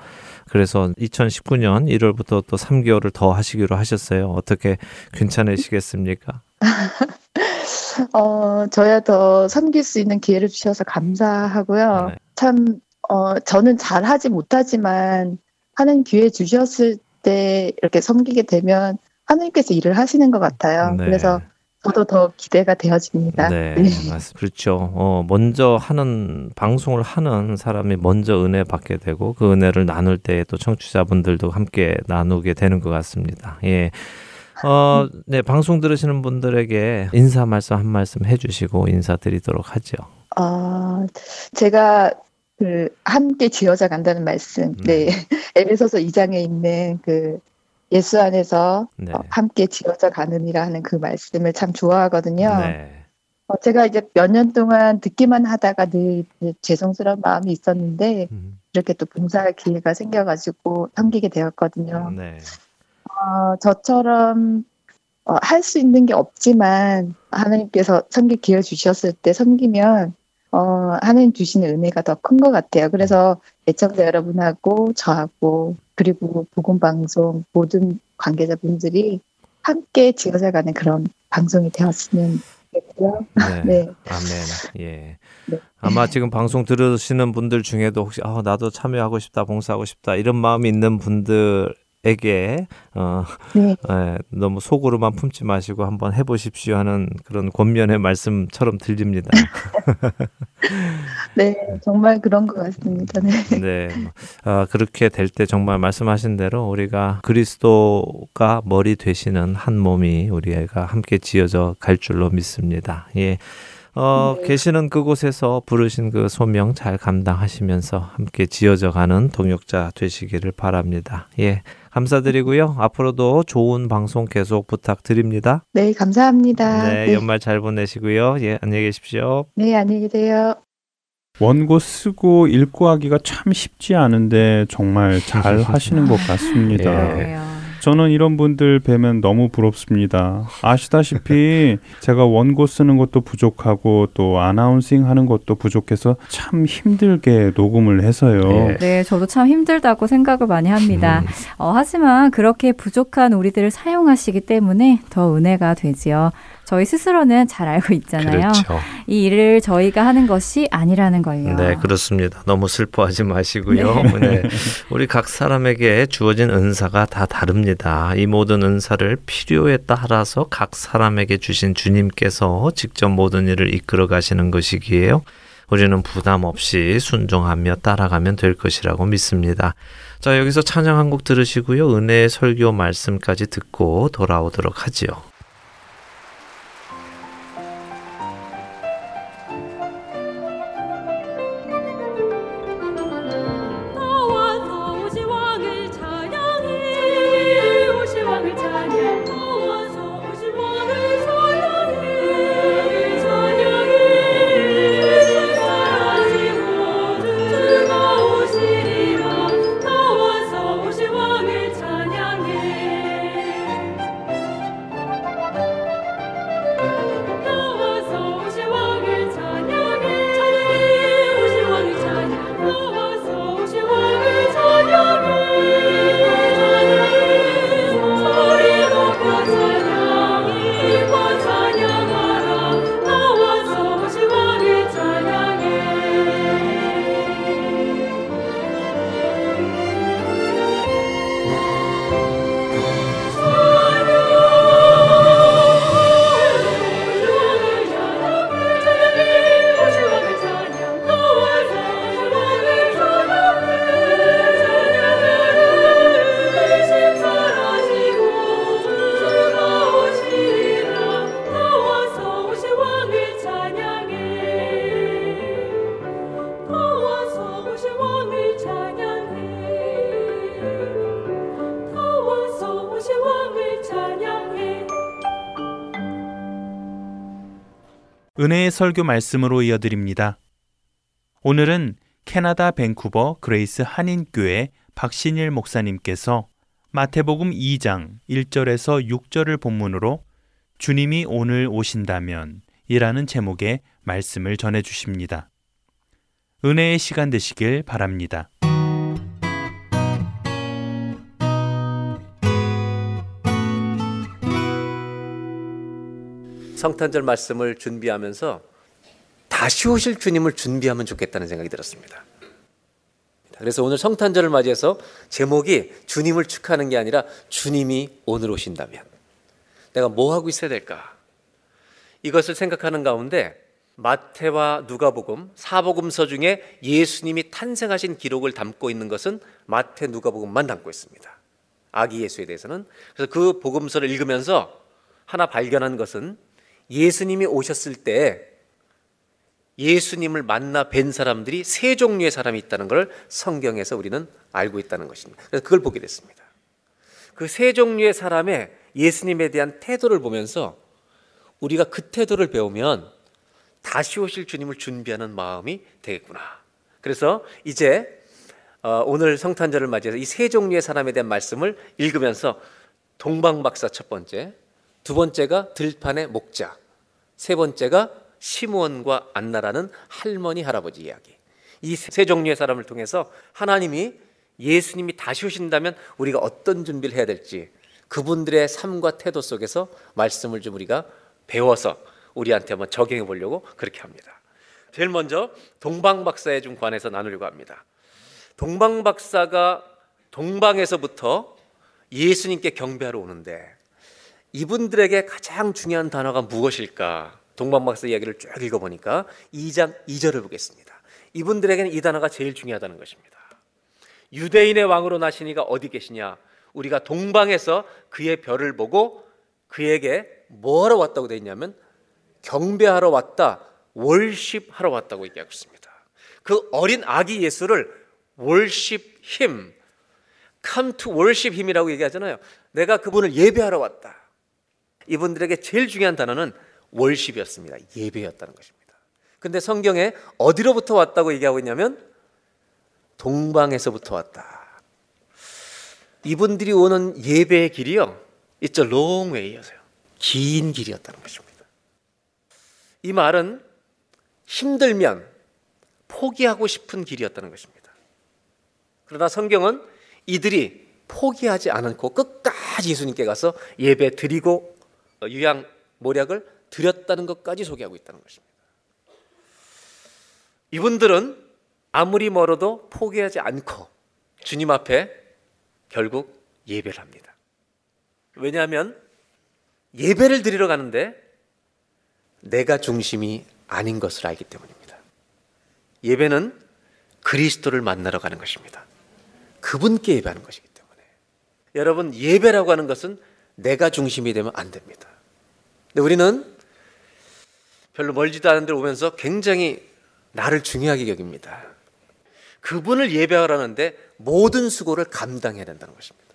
그래서 2019년 1월부터 또 3개월을 더 하시기로 하셨어요. 어떻게 괜찮으시겠습니까? 어, 저야 더 섬길 수 있는 기회를 주셔서 감사하고요. 네. 참, 어, 저는 잘 하지 못하지만 하는 기회 주셨을 때 이렇게 섬기게 되면 하나님께서 일을 하시는 것 같아요. 네. 그래서 저도 더 기대가 되어집니다. 네, 네. 맞습니다. 그렇죠. 어, 먼저 하는 방송을 하는 사람이 먼저 은혜 받게 되고 그 은혜를 나눌 때 또 청취자분들도 함께 나누게 되는 것 같습니다. 예. 어, 네, 방송 들으시는 분들에게 인사 말씀 한 말씀 해주시고 인사드리도록 하죠. 어, 제가 그 함께 지어져 간다는 말씀, 네, 네. 에베소서 2장에 있는 그 예수 안에서 네. 어, 함께 지어져 가느니라 하는 그 말씀을 참 좋아하거든요. 네. 어, 제가 이제 몇 년 동안 듣기만 하다가 늘 죄송스러운 마음이 있었는데 음. 이렇게 또 봉사할 기회가 생겨가지고 섬기게 되었거든요. 네. 어, 저처럼 어, 할수 있는 게 없지만 하나님께서 섬길 기회 주셨을 때 섬기면 어, 하나님 주시는 은혜가 더 큰 것 같아요. 그래서 애청자 여러분하고 저하고 그리고 보건방송 모든 관계자분들이 함께 지어져가는 그런 방송이 되었으면 좋겠고요. 네. 네. 아멘. 예. 네. 아마 지금 방송 들으시는 분들 중에도 혹시 아, 나도 참여하고 싶다, 봉사하고 싶다 이런 마음이 있는 분들 에게 어, 네. 에, 너무 속으로만 품지 마시고 한번 해보십시오 하는 그런 권면의 말씀처럼 들립니다. 네, 정말 그런 것 같습니다. 네. 네, 아, 그렇게 될 때 정말 말씀하신 대로 우리가 그리스도가 머리 되시는 한 몸이 우리가 함께 지어져 갈 줄로 믿습니다. 예. 어, 네. 계시는 그곳에서 부르신 그 소명 잘 감당하시면서 함께 지어져 가는 동역자 되시기를 바랍니다. 예. 감사드리고요. 앞으로도 좋은 방송 계속 부탁드립니다. 네, 감사합니다. 네, 네. 연말 잘 보내시고요. 예, 안녕히 계십시오. 네, 안녕히 계세요. 원고 쓰고 읽고 하기가 참 쉽지 않은데 정말 잘 하시는 것 같습니다. 예. 저는 이런 분들 뵈면 너무 부럽습니다. 아시다시피 제가 원고 쓰는 것도 부족하고 또 아나운싱 하는 것도 부족해서 참 힘들게 녹음을 해서요. 네, 네 저도 참 힘들다고 생각을 많이 합니다. 음. 어, 하지만 그렇게 부족한 우리들을 사용하시기 때문에 더 은혜가 되지요. 저희 스스로는 잘 알고 있잖아요. 그렇죠. 이 일을 저희가 하는 것이 아니라는 걸요. 네, 그렇습니다. 너무 슬퍼하지 마시고요. 네. 네. 우리 각 사람에게 주어진 은사가 다 다릅니다. 이 모든 은사를 필요에 따라서 각 사람에게 주신 주님께서 직접 모든 일을 이끌어 가시는 것이기에요. 우리는 부담 없이 순종하며 따라가면 될 것이라고 믿습니다. 자, 여기서 찬양 한 곡 들으시고요. 은혜의 설교 말씀까지 듣고 돌아오도록 하지요. 설교 말씀으로 이어드립니다. 오늘은 캐나다 밴쿠버 그레이스 한인교회 박신일 목사님께서 마태복음 2장 1절에서 6절을 본문으로 주님이 오늘 오신다면 이라는 제목의 말씀을 전해 주십니다. 은혜의 시간 되시길 바랍니다. 성탄절 말씀을 준비하면서 다시 오실 주님을 준비하면 좋겠다는 생각이 들었습니다. 그래서 오늘 성탄절을 맞이해서 제목이 주님을 축하하는 게 아니라 주님이 오늘 오신다면 내가 뭐 하고 있어야 될까? 이것을 생각하는 가운데 마태와 누가복음, 사복음서 중에 예수님이 탄생하신 기록을 담고 있는 것은 마태, 누가복음만 담고 있습니다. 아기 예수에 대해서는 그래서 그 복음서를 읽으면서 하나 발견한 것은 예수님이 오셨을 때 예수님을 만나 뵌 사람들이 세 종류의 사람이 있다는 걸 성경에서 우리는 알고 있다는 것입니다. 그래서 그걸 보게 됐습니다. 그 세 종류의 사람의 예수님에 대한 태도를 보면서 우리가 그 태도를 배우면 다시 오실 주님을 준비하는 마음이 되겠구나. 그래서 이제 어, 오늘 성탄절을 맞이해서 이 세 종류의 사람에 대한 말씀을 읽으면서 동방박사 첫 번째, 두 번째가 들판의 목자, 세 번째가 시므온과 안나라는 할머니 할아버지 이야기. 이 세 종류의 사람을 통해서 하나님이 예수님이 다시 오신다면 우리가 어떤 준비를 해야 될지 그분들의 삶과 태도 속에서 말씀을 좀 우리가 배워서 우리한테 한번 적용해 보려고 그렇게 합니다. 제일 먼저 동방 박사에 좀 관해서 나누려고 합니다. 동방 박사가 동방에서부터 예수님께 경배하러 오는데 이분들에게 가장 중요한 단어가 무엇일까? 동방박사 이야기를 쭉 읽어보니까 2장 2절을 보겠습니다. 이분들에게는 이 단어가 제일 중요하다는 것입니다. 유대인의 왕으로 나시니가 어디 계시냐? 우리가 동방에서 그의 별을 보고 그에게 뭐하러 왔다고 되어 있냐면 경배하러 왔다, 월십하러 왔다고 얘기하고 있습니다. 그 어린 아기 예수를 월십 힘, come to worship him이라고 얘기하잖아요. 내가 그분을 예배하러 왔다. 이분들에게 제일 중요한 단어는 월십이었습니다. 예배였다는 것입니다. 근데 성경에 어디로부터 왔다고 얘기하고 있냐면 동방에서부터 왔다. 이분들이 오는 예배의 길이요. It's a long way였어요. 긴 길이었다는 것입니다. 이 말은 힘들면 포기하고 싶은 길이었다는 것입니다. 그러나 성경은 이들이 포기하지 않고 끝까지 예수님께 가서 예배 드리고 유양 모략을 드렸다는 것까지 소개하고 있다는 것입니다. 이분들은 아무리 멀어도 포기하지 않고 주님 앞에 결국 예배를 합니다. 왜냐하면 예배를 드리러 가는데 내가 중심이 아닌 것을 알기 때문입니다. 예배는 그리스도를 만나러 가는 것입니다. 그분께 예배하는 것이기 때문에 여러분 예배라고 하는 것은 내가 중심이 되면 안 됩니다. 근데 우리는 별로 멀지도 않은 데로 오면서 굉장히 나를 중요하게 여깁니다. 그분을 예배하라는데 모든 수고를 감당해야 된다는 것입니다.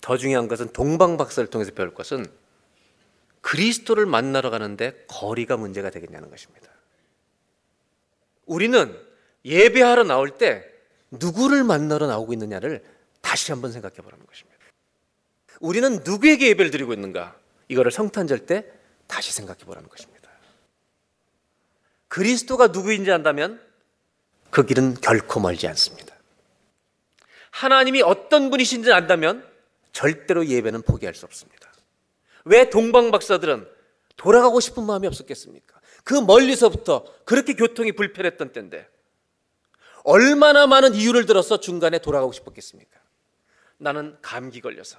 더 중요한 것은 동방박사를 통해서 배울 것은 그리스도를 만나러 가는데 거리가 문제가 되겠냐는 것입니다. 우리는 예배하러 나올 때 누구를 만나러 나오고 있느냐를 다시 한번 생각해 보라는 것입니다. 우리는 누구에게 예배를 드리고 있는가? 이거를 성탄절 때 다시 생각해 보라는 것입니다. 그리스도가 누구인지 안다면 그 길은 결코 멀지 않습니다. 하나님이 어떤 분이신지 안다면 절대로 예배는 포기할 수 없습니다. 왜 동방 박사들은 돌아가고 싶은 마음이 없었겠습니까? 그 멀리서부터 그렇게 교통이 불편했던 때인데 얼마나 많은 이유를 들어서 중간에 돌아가고 싶었겠습니까? 나는 감기 걸려서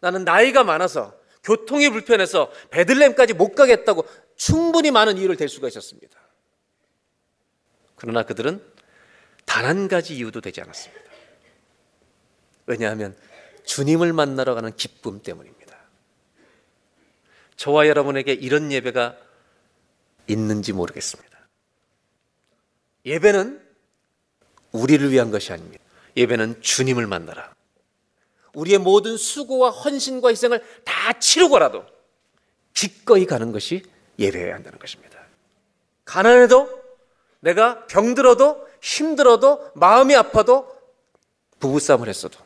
나는 나이가 많아서 교통이 불편해서 베들렘까지 못 가겠다고 충분히 많은 이유를 댈 수가 있었습니다. 그러나 그들은 단 한 가지 이유도 되지 않았습니다. 왜냐하면 주님을 만나러 가는 기쁨 때문입니다. 저와 여러분에게 이런 예배가 있는지 모르겠습니다. 예배는 우리를 위한 것이 아닙니다. 예배는 주님을 만나라. 우리의 모든 수고와 헌신과 희생을 다 치르고라도 기꺼이 가는 것이 예배해야 한다는 것입니다. 가난해도 내가 병들어도 힘들어도 마음이 아파도 부부싸움을 했어도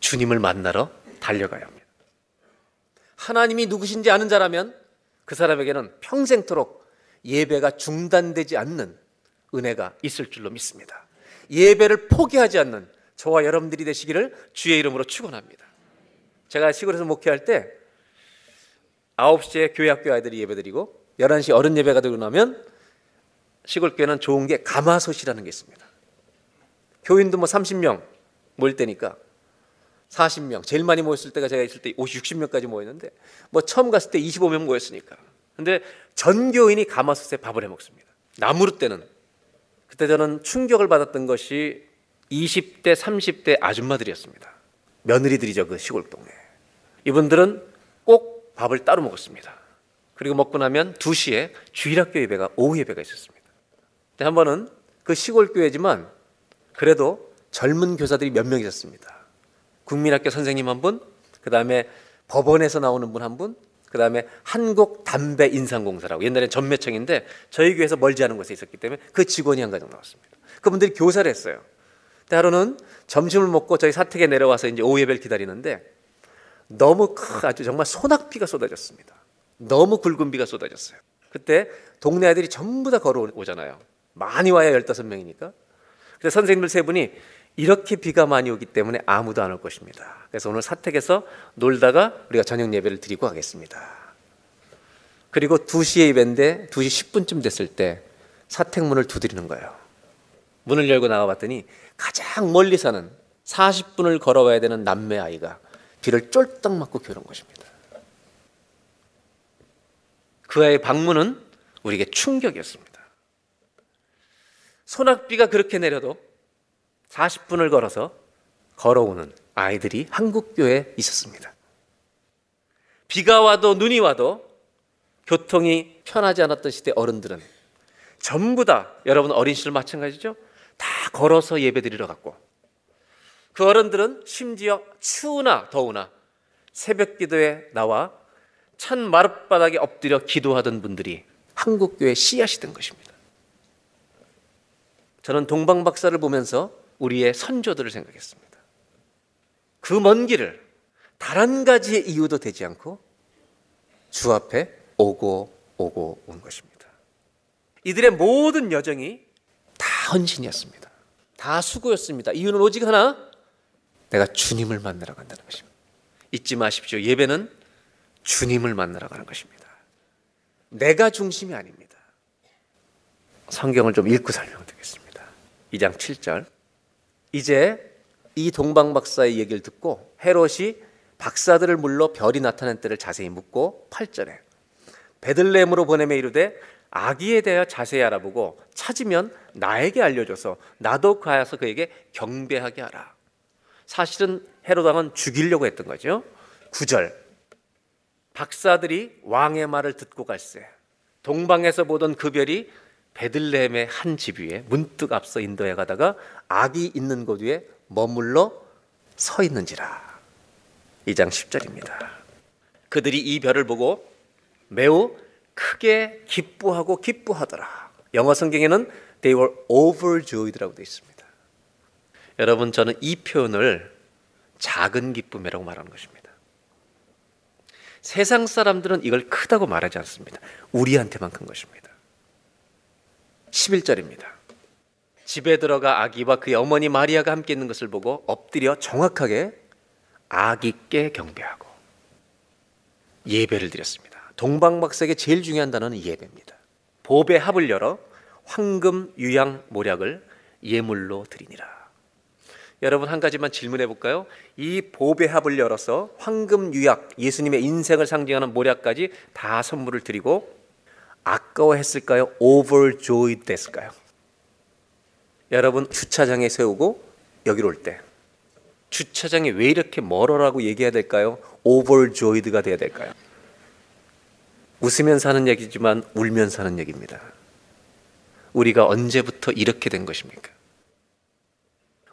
주님을 만나러 달려가야 합니다. 하나님이 누구신지 아는 자라면 그 사람에게는 평생토록 예배가 중단되지 않는 은혜가 있을 줄로 믿습니다. 예배를 포기하지 않는 저와 여러분들이 되시기를 주의 이름으로 축원합니다. 제가 시골에서 목회할 때 9시에 교회 학교 아이들이 예배드리고 11시 어른 예배가 되고 나면 시골 교회는 좋은 게 가마솥이라는 게 있습니다. 교인도 뭐 30명 모일 때니까 40명 제일 많이 모였을 때가 제가 있을 때 50, 60명까지 모였는데 뭐 처음 갔을 때 25명 모였으니까 근데 전 교인이 가마솥에 밥을 해 먹습니다. 나무르 때는 그때 저는 충격을 받았던 것이 20대, 30대 아줌마들이었습니다. 며느리들이죠, 그 시골 동네. 이분들은 꼭 밥을 따로 먹었습니다. 그리고 먹고 나면 2시에 주일학교 예배가 오후 예배가 있었습니다. 한 번은 그 시골 교회지만 그래도 젊은 교사들이 몇 명 있었습니다. 국민학교 선생님 한 분, 그 다음에 법원에서 나오는 분 한 분, 그 다음에 한국 담배 인상공사라고 옛날엔 전매청인데 저희 교회에서 멀지 않은 곳에 있었기 때문에 그 직원이 한 가정 나왔습니다. 그분들이 교사를 했어요. 하루는 점심을 먹고 저희 사택에 내려와서 이제 오후 예배를 기다리는데 너무 크, 아주 정말 소낙비가 쏟아졌습니다. 너무 굵은 비가 쏟아졌어요. 그때 동네 아이들이 전부 다 걸어오잖아요. 많이 와야 15명이니까. 그래서 선생님들 세 분이 이렇게 비가 많이 오기 때문에 아무도 안 올 것입니다. 그래서 오늘 사택에서 놀다가 우리가 저녁 예배를 드리고 가겠습니다. 그리고 2시에 예배인데 2시 10분쯤 됐을 때 사택문을 두드리는 거예요. 문을 열고 나가봤더니 가장 멀리 사는 40분을 걸어와야 되는 남매 아이가 비를 쫄딱 맞고 온 것입니다. 그 아이의 방문은 우리에게 충격이었습니다. 소낙비가 그렇게 내려도 40분을 걸어서 걸어오는 아이들이 한국교회에 있었습니다. 비가 와도 눈이 와도 교통이 편하지 않았던 시대 어른들은 전부 다 여러분 어린 시절 마찬가지죠? 다 걸어서 예배드리러 갔고 그 어른들은 심지어 추우나 더우나 새벽 기도에 나와 찬 마룻바닥에 엎드려 기도하던 분들이 한국교회 씨앗이 된 것입니다. 저는 동방박사를 보면서 우리의 선조들을 생각했습니다. 그 먼 길을 단 한 가지의 이유도 되지 않고 주 앞에 오고 오고 온 것입니다. 이들의 모든 여정이 다 헌신이었습니다. 다 수고였습니다. 이유는 오직 하나, 내가 주님을 만나러 간다는 것입니다. 잊지 마십시오. 예배는 주님을 만나러 가는 것입니다. 내가 중심이 아닙니다. 성경을 좀 읽고 설명드리겠습니다. 2장 7절. 이제 이 동방 박사의 얘기를 듣고 헤롯이 박사들을 물러 별이 나타난 때를 자세히 묻고 8절에 베들레헴으로 보내매 이르되 아기에 대하여 자세히 알아보고 찾으면 나에게 알려줘서 나도 가서 그에게 경배하게 하라. 사실은 헤롯 왕은 죽이려고 했던 거죠. 9절 박사들이 왕의 말을 듣고 갈새 동방에서 보던 그 별이 베들레헴의 한 집 위에 문득 앞서 인도에 가다가 악이 있는 곳 위에 머물러 서 있는지라. 2장 10절입니다. 그들이 이 별을 보고 매우 크게 기뻐하고 기뻐하더라. 영어 성경에는 they were overjoyed라고 되어 있습니다. 여러분 저는 이 표현을 작은 기쁨이라고 말하는 것입니다. 세상 사람들은 이걸 크다고 말하지 않습니다. 우리한테만 큰 것입니다. 11절입니다. 집에 들어가 아기와 그의 어머니 마리아가 함께 있는 것을 보고 엎드려 정확하게 아기께 경배하고 예배를 드렸습니다. 동방박사에게 제일 중요한 단어는 예배입니다. 보배 합을 열어 황금 유양 모략을 예물로 드리니라. 여러분 한 가지만 질문해 볼까요? 이 보배 합을 열어서 황금 유약 예수님의 인생을 상징하는 모략까지 다 선물을 드리고 아까워했을까요? overjoyed 됐을까요? 여러분 주차장에 세우고 여기로 올 때 주차장이 왜 이렇게 멀어라고 얘기해야 될까요? overjoyed가 돼야 될까요? 웃으면서 하는 얘기지만 울면서 하는 얘기입니다. 우리가 언제부터 이렇게 된 것입니까?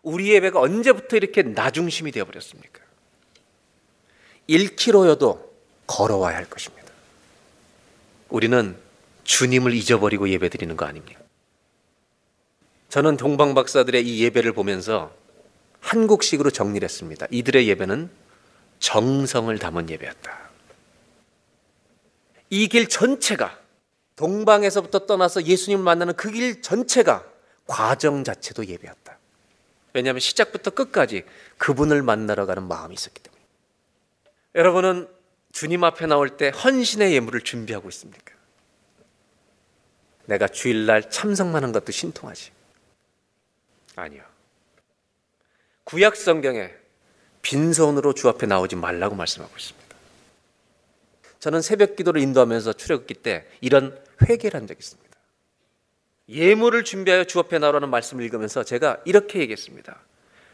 우리의 배가 언제부터 이렇게 나중심이 되어버렸습니까? 1km여도 걸어와야 할 것입니다. 우리는 주님을 잊어버리고 예배드리는 거 아닙니까? 저는 동방 박사들의 이 예배를 보면서 한국식으로 정리를 했습니다. 이들의 예배는 정성을 담은 예배였다. 이 길 전체가 동방에서부터 떠나서 예수님을 만나는 그 길 전체가 과정 자체도 예배였다. 왜냐하면 시작부터 끝까지 그분을 만나러 가는 마음이 있었기 때문에. 여러분은 주님 앞에 나올 때 헌신의 예물을 준비하고 있습니까? 내가 주일날 참석만 한 것도 신통하지. 아니요. 구약 성경에 빈손으로 주 앞에 나오지 말라고 말씀하고 있습니다. 저는 새벽 기도를 인도하면서 출애굽기 때 이런 회개를 한 적이 있습니다. 예물을 준비하여 주 앞에 나오라는 말씀을 읽으면서 제가 이렇게 얘기했습니다.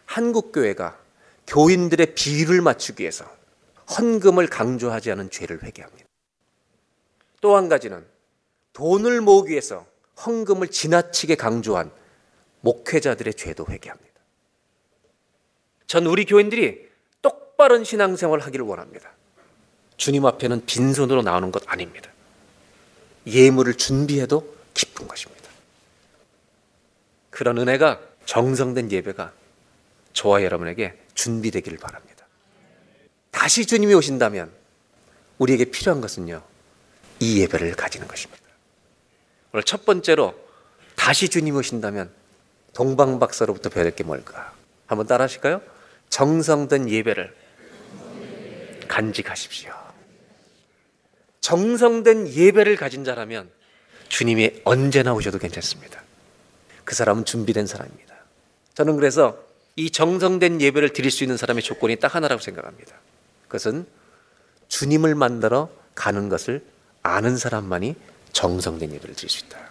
한국 교회가 교인들의 비율을 맞추기 위해서 헌금을 강조하지 않은 죄를 회개합니다. 또 한 가지는 돈을 모으기 위해서 헌금을 지나치게 강조한 목회자들의 죄도 회개합니다. 전 우리 교인들이 똑바른 신앙생활을 하기를 원합니다. 주님 앞에는 빈손으로 나오는 것 아닙니다. 예물을 준비해도 기쁜 것입니다. 그런 은혜가 정성된 예배가 저와 여러분에게 준비되기를 바랍니다. 다시 주님이 오신다면 우리에게 필요한 것은요, 이 예배를 가지는 것입니다. 오늘 첫 번째로 다시 주님이 오신다면 동방박사로부터 배울 게 뭘까? 한번 따라 하실까요? 정성된 예배를 간직하십시오. 정성된 예배를 가진 자라면 주님이 언제나 오셔도 괜찮습니다. 그 사람은 준비된 사람입니다. 저는 그래서 이 정성된 예배를 드릴 수 있는 사람의 조건이 딱 하나라고 생각합니다. 그것은 주님을 만나러 가는 것을 아는 사람만이 정성된 예배를 드릴 수 있다.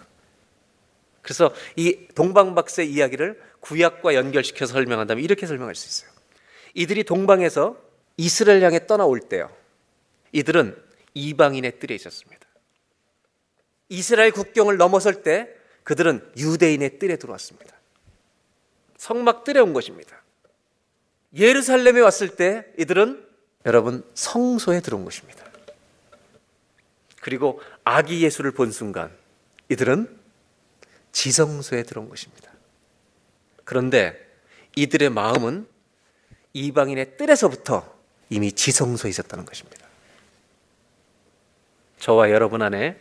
그래서 이 동방박사의 이야기를 구약과 연결시켜서 설명한다면 이렇게 설명할 수 있어요. 이들이 동방에서 이스라엘 향해 떠나올 때요. 이들은 이방인의 뜰에 있었습니다. 이스라엘 국경을 넘어설 때 그들은 유대인의 뜰에 들어왔습니다. 성막 뜰에 온 것입니다. 예루살렘에 왔을 때 이들은 여러분 성소에 들어온 것입니다. 그리고 아기 예수를 본 순간 이들은 지성소에 들어온 것입니다. 그런데 이들의 마음은 이방인의 뜰에서부터 이미 지성소에 있었다는 것입니다. 저와 여러분 안에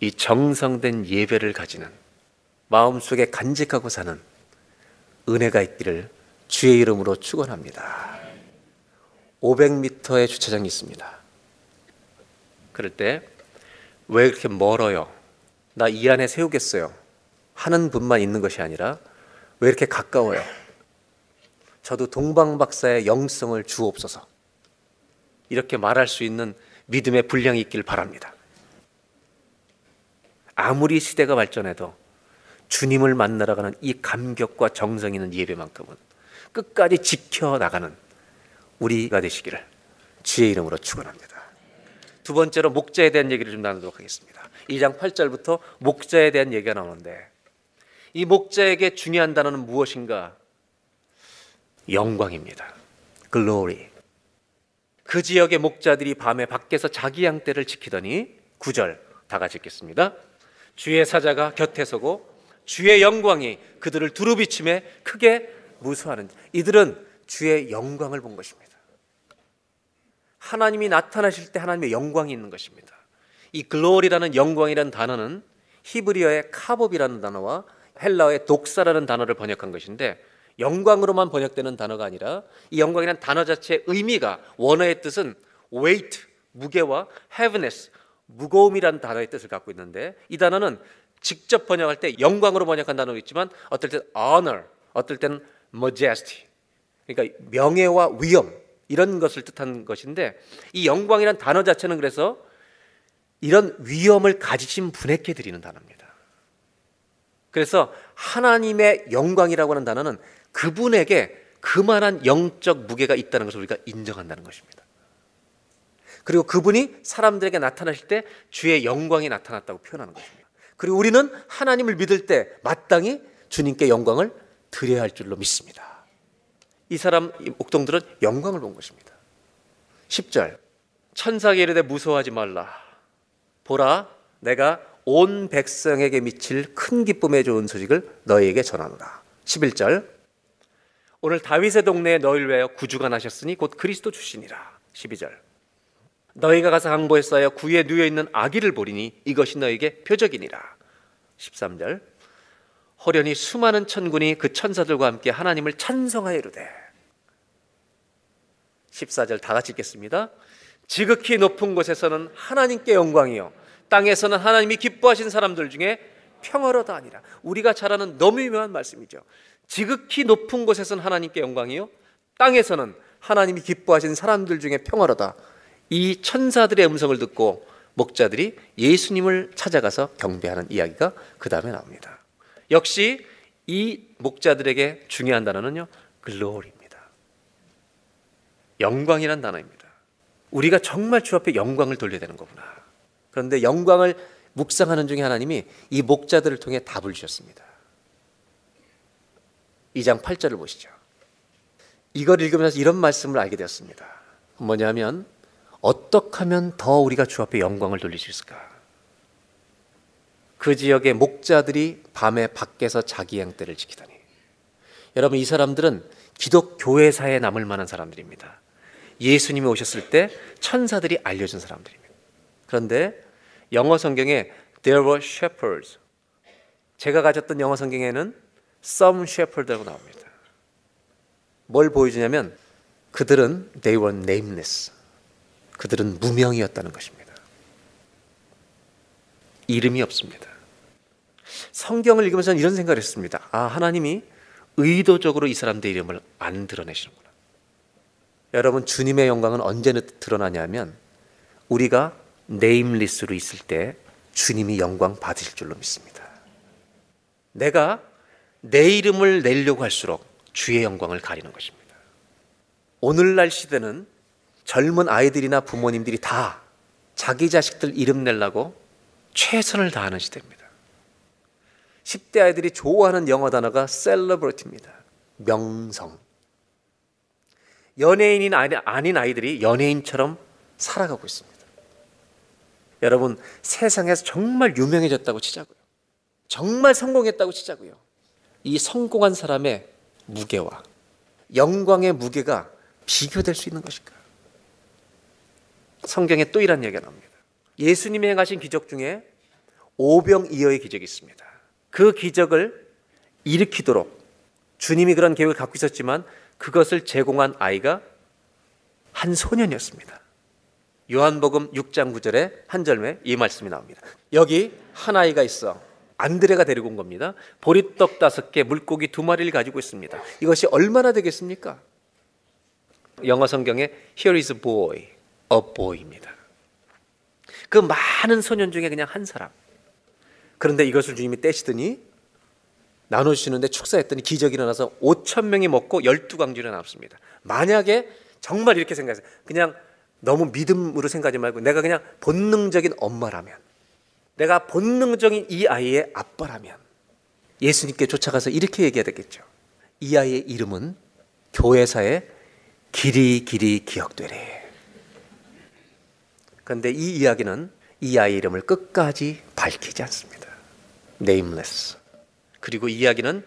이 정성된 예배를 가지는 마음속에 간직하고 사는 은혜가 있기를 주의 이름으로 축원합니다. 500m의 주차장이 있습니다. 그럴 때 왜 이렇게 멀어요? 나 이 안에 세우겠어요. 하는 분만 있는 것이 아니라 왜 이렇게 가까워요? 저도 동방박사의 영성을 주옵소서. 이렇게 말할 수 있는 믿음의 분량이 있길 바랍니다. 아무리 시대가 발전해도 주님을 만나러 가는 이 감격과 정성 있는 예배만큼은 끝까지 지켜나가는 우리가 되시기를 주의 이름으로 축원합니다. 두 번째로 목자에 대한 얘기를 좀 나누도록 하겠습니다. 2장 8절부터 목자에 대한 얘기가 나오는데 이 목자에게 중요한 단어는 무엇인가? 영광입니다. 글로리. 그 지역의 목자들이 밤에 밖에서 자기 양떼를 지키더니 9절 다 같이 읽겠습니다. 주의 사자가 곁에 서고 주의 영광이 그들을 두루비침에 크게 무수하는 이들은 주의 영광을 본 것입니다. 하나님이 나타나실 때 하나님의 영광이 있는 것입니다. 이 글로리라는 영광이라는 단어는 히브리어의 카봅이라는 단어와 헬라어의 독사라는 단어를 번역한 것인데 영광으로만 번역되는 단어가 아니라 이 영광이라는 단어 자체의 의미가 원어의 뜻은 weight 무게와 heaviness 무거움이라는 단어의 뜻을 갖고 있는데 이 단어는 직접 번역할 때 영광으로 번역한 단어도 있지만 어떨 땐 honor, 어떨 땐 majesty. 그러니까 명예와 위엄 이런 것을 뜻한 것인데 이 영광이란 단어 자체는 그래서 이런 위엄을 가지신 분에게 드리는 단어입니다. 그래서 하나님의 영광이라고 하는 단어는 그분에게 그만한 영적 무게가 있다는 것을 우리가 인정한다는 것입니다. 그리고 그분이 사람들에게 나타나실 때 주의 영광이 나타났다고 표현하는 것입니다. 그리고 우리는 하나님을 믿을 때 마땅히 주님께 영광을 드려야 할 줄로 믿습니다. 이 사람 옥동들은 영광을 본 것입니다. 10절 천사에게 이르되 무서워하지 말라 보라 내가 온 백성에게 미칠 큰 기쁨의 좋은 소식을 너희에게 전하노라. 11절. 오늘 다윗의 동네에 너희를 위하여 구주가 나셨으니 곧 그리스도 주시니라. 12절. 너희가 가서 항보했어야 구에 누워 있는 아기를 보리니 이것이 너희에게 표적이니라. 13절. 허련히 수많은 천군이 그 천사들과 함께 하나님을 찬송하여 이르되 14절 다 같이 읽겠습니다. 지극히 높은 곳에서는 하나님께 영광이요 땅에서는 하나님이 기뻐하신 사람들 중에 평화로다 아니라 우리가 잘 아는 너무 유명한 말씀이죠. 지극히 높은 곳에서는 하나님께 영광이요 땅에서는 하나님이 기뻐하신 사람들 중에 평화로다. 이 천사들의 음성을 듣고 목자들이 예수님을 찾아가서 경배하는 이야기가 그 다음에 나옵니다. 역시 이 목자들에게 중요한 단어는요, glory입니다. 영광이란 단어입니다. 우리가 정말 주 앞에 영광을 돌려야 되는 거구나. 그런데 영광을 묵상하는 중에 하나님이 이 목자들을 통해 답을 주셨습니다. 2장 8절을 보시죠. 이걸 읽으면서 이런 말씀을 알게 되었습니다. 뭐냐면 어떻게 하면 더 우리가 주 앞에 영광을 돌릴 수 있을까? 그 지역의 목자들이 밤에 밖에서 자기 양떼를 지키다니. 여러분 이 사람들은 기독교회사에 남을 만한 사람들입니다. 예수님이 오셨을 때 천사들이 알려준 사람들입니다. 그런데 영어 성경에 there were shepherds. 제가 가졌던 영어 성경에는 some shepherd라고 나옵니다. 뭘 보여주냐면 그들은 they were nameless. 그들은 무명이었다는 것입니다. 이름이 없습니다. 성경을 읽으면서 이런 생각을 했습니다. 아, 하나님이 의도적으로 이 사람들 이름을 안 드러내시는구나. 여러분, 주님의 영광은 언제 드러나냐면 우리가 네임리스로 있을 때 주님이 영광 받으실 줄로 믿습니다. 내가 내 이름을 내려고 할수록 주의 영광을 가리는 것입니다. 오늘날 시대는 젊은 아이들이나 부모님들이 다 자기 자식들 이름 내려고 최선을 다하는 시대입니다. 10대 아이들이 좋아하는 영어 단어가 celebrity입니다. 명성. 연예인이 아닌 아이들이 연예인처럼 살아가고 있습니다. 여러분, 세상에서 정말 유명해졌다고 치자고요. 정말 성공했다고 치자고요. 이 성공한 사람의 무게와 영광의 무게가 비교될 수 있는 것일까? 성경에 또 이런 얘기가 나옵니다. 예수님이 행하신 기적 중에 오병이어의 기적이 있습니다. 그 기적을 일으키도록 주님이 그런 계획을 갖고 있었지만 그것을 제공한 아이가 한 소년이었습니다. 요한복음 6장 9절에 한 절에 이 말씀이 나옵니다. 여기 한 아이가 있어. 안드레가 데리고 온 겁니다. 보리떡 다섯 개, 물고기 두 마리를 가지고 있습니다. 이것이 얼마나 되겠습니까? 영어 성경에 Here is boy, boy입니다. 그 많은 소년 중에 그냥 한 사람. 그런데 이것을 주님이 떼시더니 나눠주시는데 축사했더니 기적이 일어나서 5천 명이 먹고 12광주를 남습니다. 만약에 정말 이렇게 생각해서 그냥 너무 믿음으로 생각하지 말고 내가 그냥 본능적인 엄마라면 내가 본능적인 이 아이의 아빠라면 예수님께 쫓아가서 이렇게 얘기해야 되겠죠. 이 아이의 이름은 교회사에 길이 길이 기억되래. 그런데 이 이야기는 이 아이 이름을 끝까지 밝히지 않습니다. nameless. 그리고 이 이야기는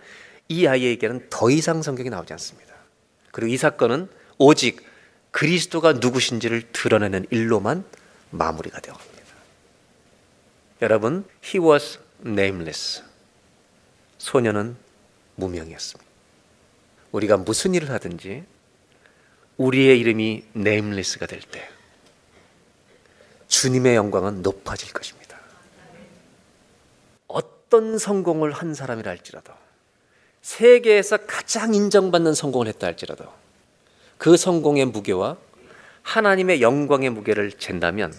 이 아이에게는 더 이상 성경이 나오지 않습니다. 그리고 이 사건은 오직 그리스도가 누구신지를 드러내는 일로만 마무리가 되어갑니다. 여러분, he was nameless. 소녀는 무명이었습니다. 우리가 무슨 일을 하든지 우리의 이름이 nameless가 될 때 주님의 영광은 높아질 것입니다. 어떤 성공을 한 사람이라 할지라도 세계에서 가장 인정받는 성공을 했다 할지라도 그 성공의 무게와 하나님의 영광의 무게를 잰다면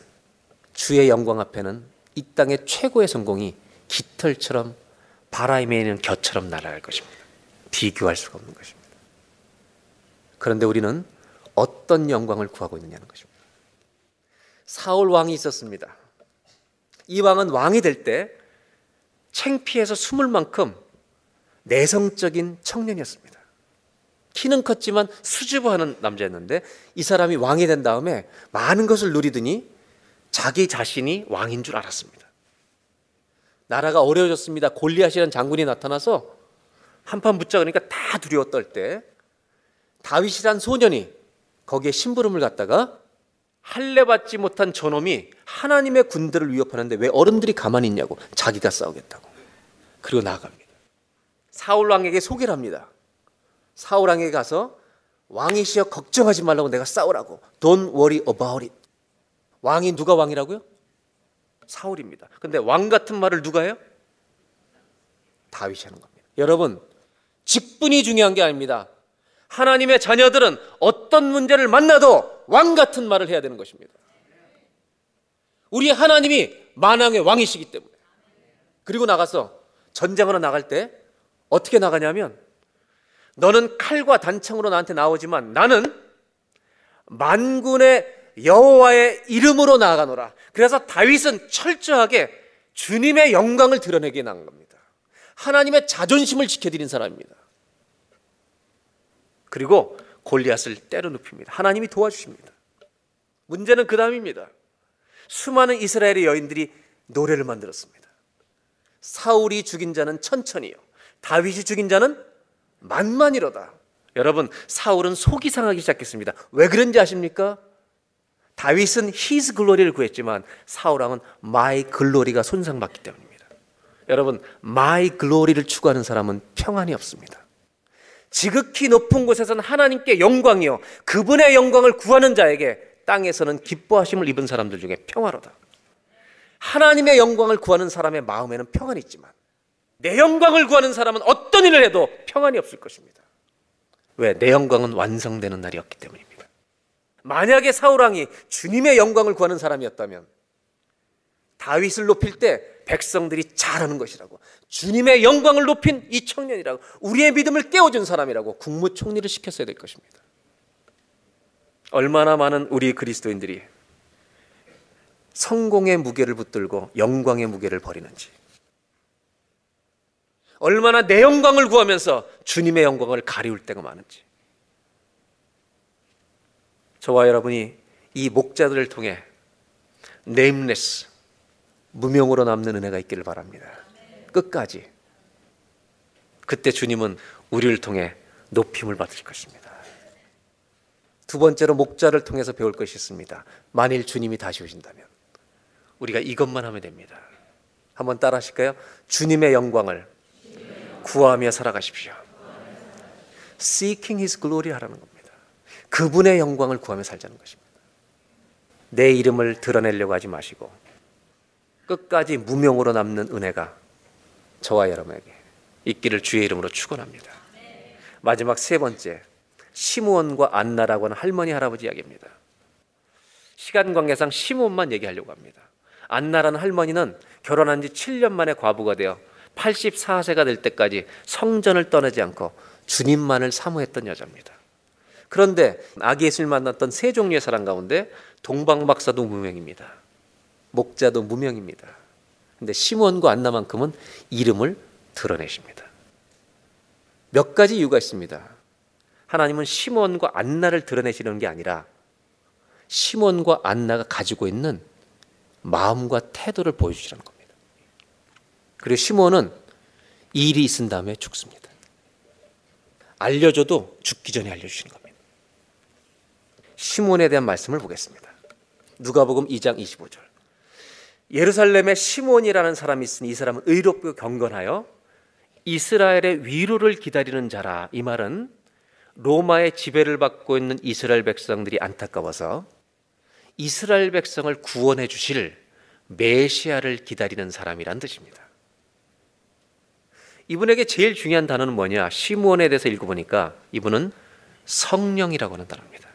주의 영광 앞에는 이 땅의 최고의 성공이 깃털처럼 바람에 있는 겨처럼 날아갈 것입니다. 비교할 수가 없는 것입니다. 그런데 우리는 어떤 영광을 구하고 있느냐는 것입니다. 사울 왕이 있었습니다. 이 왕은 왕이 될 때 챙피해서 숨을 만큼 내성적인 청년이었습니다. 키는 컸지만 수줍어하는 남자였는데 이 사람이 왕이 된 다음에 많은 것을 누리더니 자기 자신이 왕인 줄 알았습니다. 나라가 어려워졌습니다. 골리앗이라는 장군이 나타나서 한판 붙자 그러니까 다 두려워 떨 때 다윗이란 소년이 거기에 심부름을 갖다가 할례 받지 못한 저놈이 하나님의 군대를 위협하는데 왜 어른들이 가만히 있냐고 자기가 싸우겠다고 그리고 나아갑니다. 사울 왕에게 소개를 합니다. 사울 왕에게 가서 왕이시여 걱정하지 말라고 내가 싸우라고 Don't worry about it. 왕이 누가 왕이라고요? 사울입니다. 근데 왕 같은 말을 누가 해요? 다윗이 하는 겁니다. 여러분, 직분이 중요한 게 아닙니다. 하나님의 자녀들은 어떤 문제를 만나도 왕 같은 말을 해야 되는 것입니다. 우리 하나님이 만왕의 왕이시기 때문에. 그리고 나가서 전쟁으로 나갈 때 어떻게 나가냐면 너는 칼과 단창으로 나한테 나오지만 나는 만군의 여호와의 이름으로 나아가노라. 그래서 다윗은 철저하게 주님의 영광을 드러내게 나간 겁니다. 하나님의 자존심을 지켜드린 사람입니다. 그리고 골리앗을 때려 눕힙니다. 하나님이 도와주십니다. 문제는 그 다음입니다. 수많은 이스라엘의 여인들이 노래를 만들었습니다. 사울이 죽인 자는 천천히요. 다윗이 죽인 자는 만만이로다. 여러분, 사울은 속이 상하기 시작했습니다. 왜 그런지 아십니까? 다윗은 his glory를 구했지만 사울왕은 my glory가 손상받기 때문입니다. 여러분, my glory를 추구하는 사람은 평안이 없습니다. 지극히 높은 곳에서는 하나님께 영광이요. 그분의 영광을 구하는 자에게 땅에서는 기뻐하심을 입은 사람들 중에 평화로다. 하나님의 영광을 구하는 사람의 마음에는 평안이 있지만 내 영광을 구하는 사람은 어떤 일을 해도 평안이 없을 것입니다. 왜? 내 영광은 완성되는 날이었기 때문입니다. 만약에 사울왕이 주님의 영광을 구하는 사람이었다면 다윗을 높일 때 백성들이 잘하는 것이라고 주님의 영광을 높인 이 청년이라고 우리의 믿음을 깨워준 사람이라고 국무총리를 시켰어야 될 것입니다. 얼마나 많은 우리 그리스도인들이 성공의 무게를 붙들고 영광의 무게를 버리는지 얼마나 내 영광을 구하면서 주님의 영광을 가리울 때가 많은지 저와 여러분이 이 목자들을 통해 nameless 무명으로 남는 은혜가 있기를 바랍니다. 끝까지. 그때 주님은 우리를 통해 높임을 받으실 것입니다. 두 번째로 목자를 통해서 배울 것이 있습니다. 만일 주님이 다시 오신다면 우리가 이것만 하면 됩니다. 한번 따라 하실까요? 주님의 영광을 구하며 살아가십시오. Seeking His glory 하라는 겁니다. 그분의 영광을 구하며 살자는 것입니다. 내 이름을 드러내려고 하지 마시고 끝까지 무명으로 남는 은혜가 저와 여러분에게 있기를 주의 이름으로 축원합니다. 마지막 세 번째 시므온과 안나라고 하는 할머니 할아버지 이야기입니다. 시간 관계상 시므온만 얘기하려고 합니다. 안나라는 할머니는 결혼한 지 7년 만에 과부가 되어 84세가 될 때까지 성전을 떠나지 않고 주님만을 사모했던 여자입니다. 그런데 아기 예수를 만났던 세 종류의 사람 가운데 동방박사도 무명입니다. 목자도 무명입니다. 근데 시몬과 안나만큼은 이름을 드러내십니다. 몇 가지 이유가 있습니다. 하나님은 시몬과 안나를 드러내시는 게 아니라 시몬과 안나가 가지고 있는 마음과 태도를 보여주시라는 겁니다. 그리고 시몬은 일이 있은 다음에 죽습니다. 알려줘도 죽기 전에 알려주시는 겁니다. 시몬에 대한 말씀을 보겠습니다. 누가복음 2장 25절. 예루살렘에 시몬이라는 사람이 있으니 이 사람은 의롭고 경건하여 이스라엘의 위로를 기다리는 자라. 이 말은 로마의 지배를 받고 있는 이스라엘 백성들이 안타까워서 이스라엘 백성을 구원해 주실 메시아를 기다리는 사람이란 뜻입니다. 이분에게 제일 중요한 단어는 뭐냐? 시몬에 대해서 읽어보니까 이분은 성령이라고 하는 단어입니다.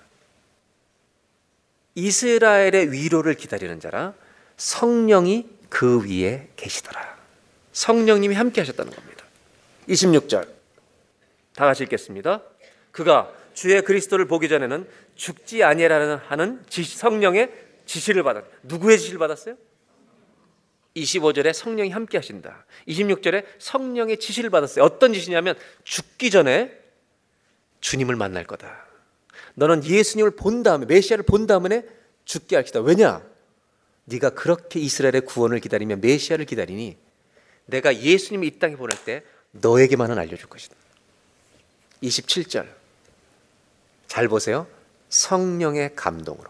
이스라엘의 위로를 기다리는 자라 성령이 그 위에 계시더라. 성령님이 함께 하셨다는 겁니다. 26절. 다 같이 읽겠습니다. 그가 주의 그리스도를 보기 전에는 죽지 아니라는 하는 지시, 성령의 지시를 받았. 누구의 지시를 받았어요? 25절에 성령이 함께 하신다. 26절에 성령의 지시를 받았어요. 어떤 지시냐면 죽기 전에 주님을 만날 거다. 너는 예수님을 본 다음에 메시아를 본 다음에 죽게 할 것이다. 왜냐? 네가 그렇게 이스라엘의 구원을 기다리며 메시아를 기다리니 내가 예수님이 이 땅에 보낼 때 너에게만은 알려줄 것이다. 27절. 잘 보세요. 성령의 감동으로.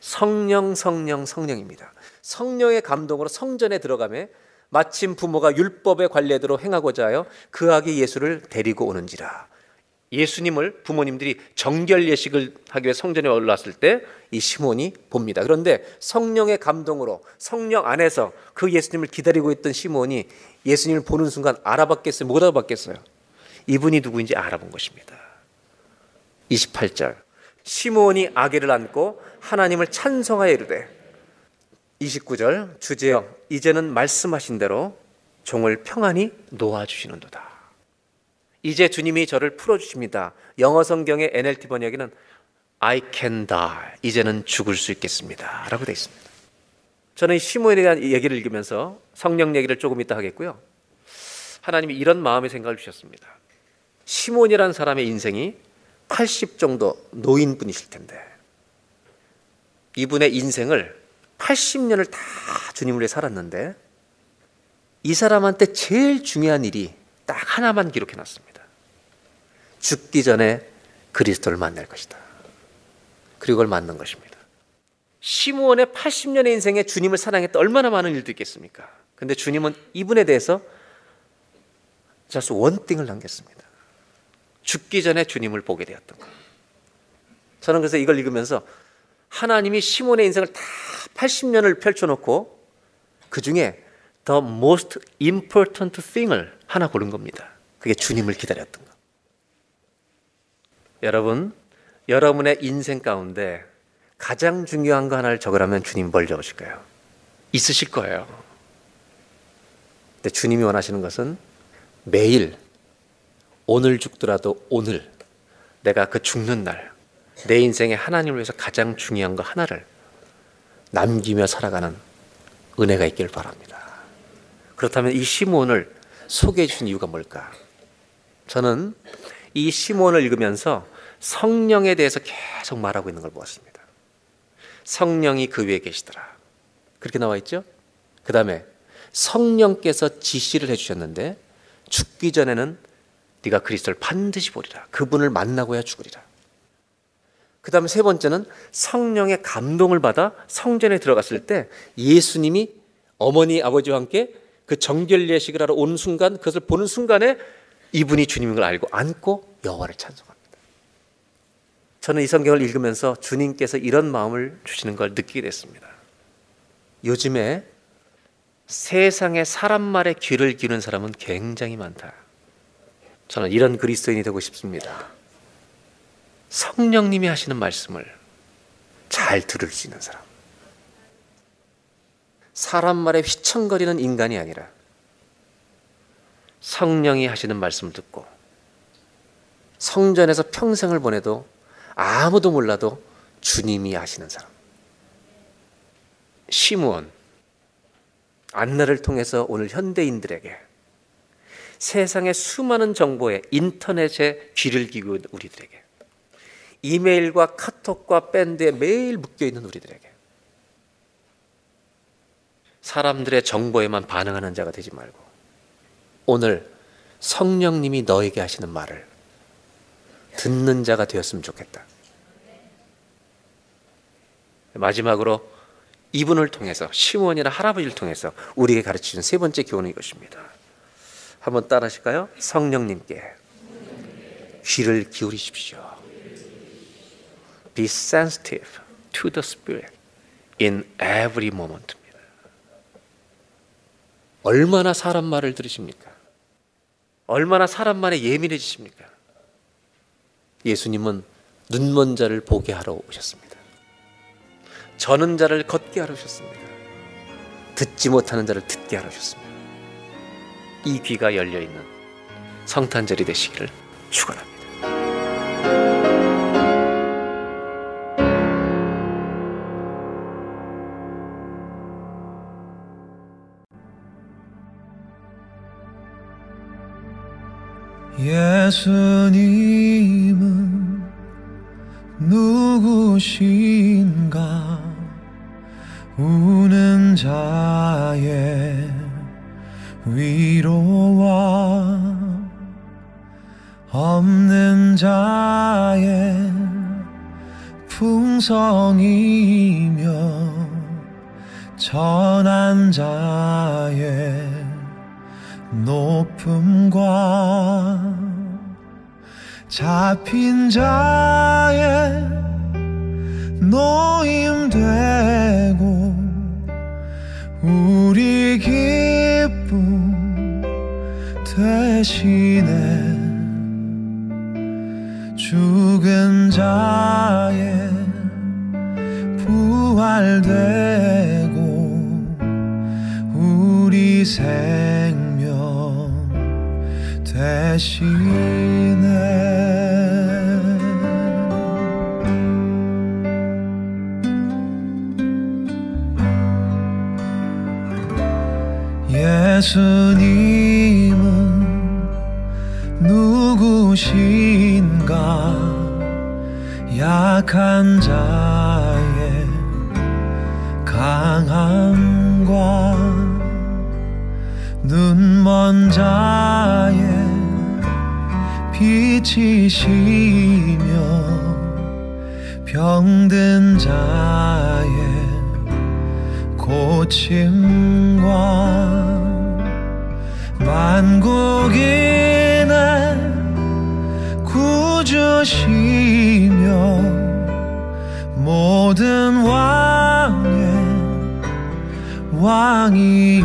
성령, 성령, 성령입니다. 성령의 감동으로 성전에 들어가며 마침 부모가 율법의 관례대로 행하고자 하여 그 아기 예수를 데리고 오는지라. 예수님을 부모님들이 정결 예식을 하기 위해 성전에 올라왔을 때 이 시몬이 봅니다. 그런데 성령의 감동으로 성령 안에서 그 예수님을 기다리고 있던 시몬이 예수님을 보는 순간 알아봤겠어요? 못 알아봤겠어요? 이분이 누구인지 알아본 것입니다. 28절. 시몬이 아기를 안고 하나님을 찬송하여 이르되 29절 주제여 이제는 말씀하신 대로 종을 평안히 놓아 주시는도다. 이제 주님이 저를 풀어 주십니다. 영어 성경의 NLT 번역에는 I can die. 이제는 죽을 수 있겠습니다. 라고 되어 있습니다. 저는 시몬에 대한 얘기를 읽으면서 성령 얘기를 조금 이따 하겠고요. 하나님이 이런 마음의 생각을 주셨습니다. 시몬이라는 사람의 인생이 80 정도 노인분이실 텐데 이분의 인생을 80년을 다 주님을 위해 살았는데 이 사람한테 제일 중요한 일이 딱 하나만 기록해 놨습니다. 죽기 전에 그리스도를 만날 것이다. 그리고 그걸 만난 것입니다. 시므온의 80년의 인생에 주님을 사랑했던 얼마나 많은 일도 있겠습니까? 근데 주님은 이분에 대해서 just 원띵을 남겼습니다. 죽기 전에 주님을 보게 되었던 것. 저는 그래서 이걸 읽으면서 하나님이 시몬의 인생을 다 80년을 펼쳐놓고 그 중에 the most important thing을 하나 고른 겁니다. 그게 주님을 기다렸던 것. 여러분, 여러분의 인생 가운데 가장 중요한 거 하나를 적으라면 주님 뭘 적으실 까요? 있으실 거예요. 근데 주님이 원하시는 것은 매일 오늘 죽더라도 오늘 내가 그 죽는 날 내 인생에 하나님을 위해서 가장 중요한 거 하나를 남기며 살아가는 은혜가 있길 바랍니다. 그렇다면 이 시몬을 소개해 주신 이유가 뭘까? 저는 이 시몬을 읽으면서 성령에 대해서 계속 말하고 있는 걸 보았습니다. 성령이 그 위에 계시더라. 그렇게 나와 있죠? 그 다음에 성령께서 지시를 해주셨는데 죽기 전에는 네가 그리스도를 반드시 보리라. 그분을 만나고야 죽으리라. 그 다음에 세 번째는 성령의 감동을 받아 성전에 들어갔을 때 예수님이 어머니 아버지와 함께 그 정결 예식을 하러 오는 순간 그것을 보는 순간에 이분이 주님인 걸 알고 안고 여호와를 찬송합니다. 저는 이 성경을 읽으면서 주님께서 이런 마음을 주시는 걸 느끼게 됐습니다. 요즘에 세상에 사람 말에 귀를 기는 사람은 굉장히 많다. 저는 이런 그리스도인이 되고 싶습니다. 성령님이 하시는 말씀을 잘 들을 수 있는 사람. 사람 말에 휘청거리는 인간이 아니라 성령이 하시는 말씀을 듣고 성전에서 평생을 보내도 아무도 몰라도 주님이 하시는 사람. 시무원 안나를 통해서 오늘 현대인들에게 세상의 수많은 정보에 인터넷에 귀를 기울인 우리들에게 이메일과 카톡과 밴드에 매일 묶여 있는 우리들에게 사람들의 정보에만 반응하는 자가 되지 말고 오늘 성령님이 너에게 하시는 말을 듣는 자가 되었으면 좋겠다. 마지막으로 이분을 통해서 시몬이나 할아버지를 통해서 우리에게 가르치는 세 번째 교훈은 이것입니다. 한번 따라하실까요? 성령님께 귀를 기울이십시오. Be sensitive to the Spirit in every moment. 얼마나 사람 말을 들으십니까? 얼마나 사람 말에 예민해지십니까? 예수님은 눈먼 자를 보게 하러 오셨습니다. 저는 자를 걷게 하러 오셨습니다. 듣지 못하는 자를 듣게 하러 오셨습니다. 이 귀가 열려 있는 성탄절이 되시기를 축원합니다. 예 왕이요.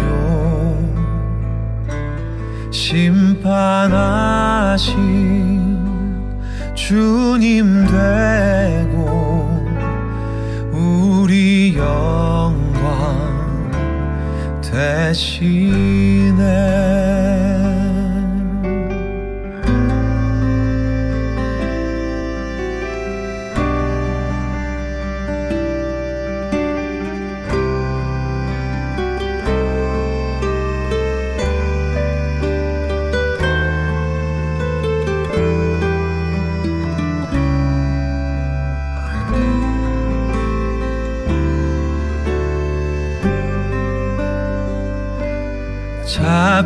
심판하신 주님 되고 우리 영광 대신에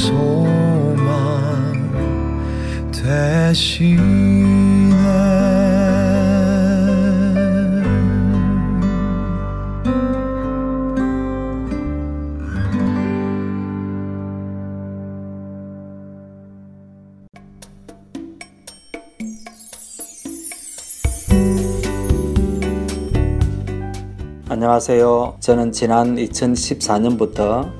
소망 대신에 안녕하세요. 저는 지난 2014년부터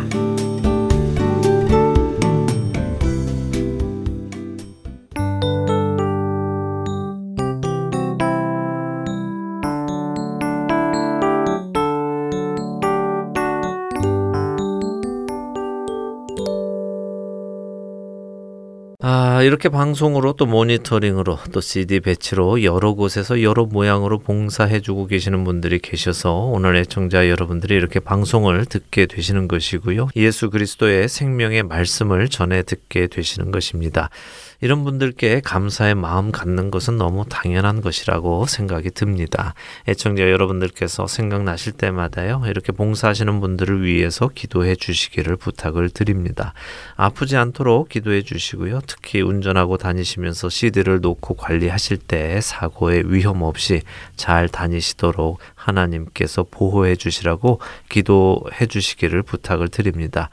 이렇게 방송으로 또 모니터링으로 또 CD 배치로 여러 곳에서 여러 모양으로 봉사해주고 계시는 분들이 계셔서 오늘 애청자 여러분들이 이렇게 방송을 듣게 되시는 것이고요. 예수 그리스도의 생명의 말씀을 전해 듣게 되시는 것입니다. 이런 분들께 감사의 마음 갖는 것은 너무 당연한 것이라고 생각이 듭니다. 애청자 여러분들께서 생각나실 때마다요, 이렇게 봉사하시는 분들을 위해서 기도해 주시기를 부탁을 드립니다. 아프지 않도록 기도해 주시고요. 특히 운전하고 다니시면서 CD를 놓고 관리하실 때 사고의 위험 없이 잘 다니시도록 하나님께서 보호해 주시라고 기도해 주시기를 부탁을 드립니다.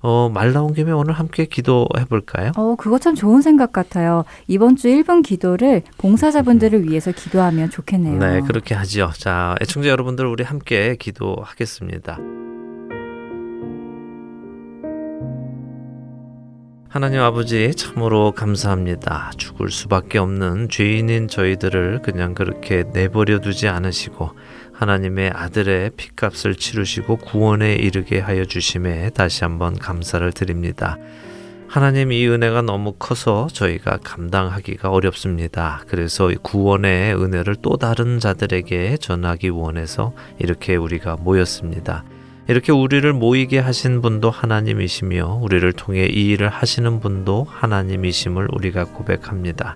어, 말 나온 김에 오늘 함께 기도해 볼까요? 어, 그거 참 좋은 생각 같아요. 이번 주 1분 기도를 봉사자분들을 위해서 기도하면 좋겠네요. 네, 그렇게 하죠. 자, 애청자 여러분들 우리 함께 기도하겠습니다. 하나님 아버지 참으로 감사합니다. 죽을 수밖에 없는 죄인인 저희들을 그냥 그렇게 내버려 두지 않으시고 하나님의 아들의 피값을 치르시고 구원에 이르게 하여 주심에 다시 한번 감사를 드립니다. 하나님 이 은혜가 너무 커서 저희가 감당하기가 어렵습니다. 그래서 구원의 은혜를 또 다른 자들에게 전하기 원해서 이렇게 우리가 모였습니다. 이렇게 우리를 모이게 하신 분도 하나님이시며 우리를 통해 이 일을 하시는 분도 하나님이심을 우리가 고백합니다.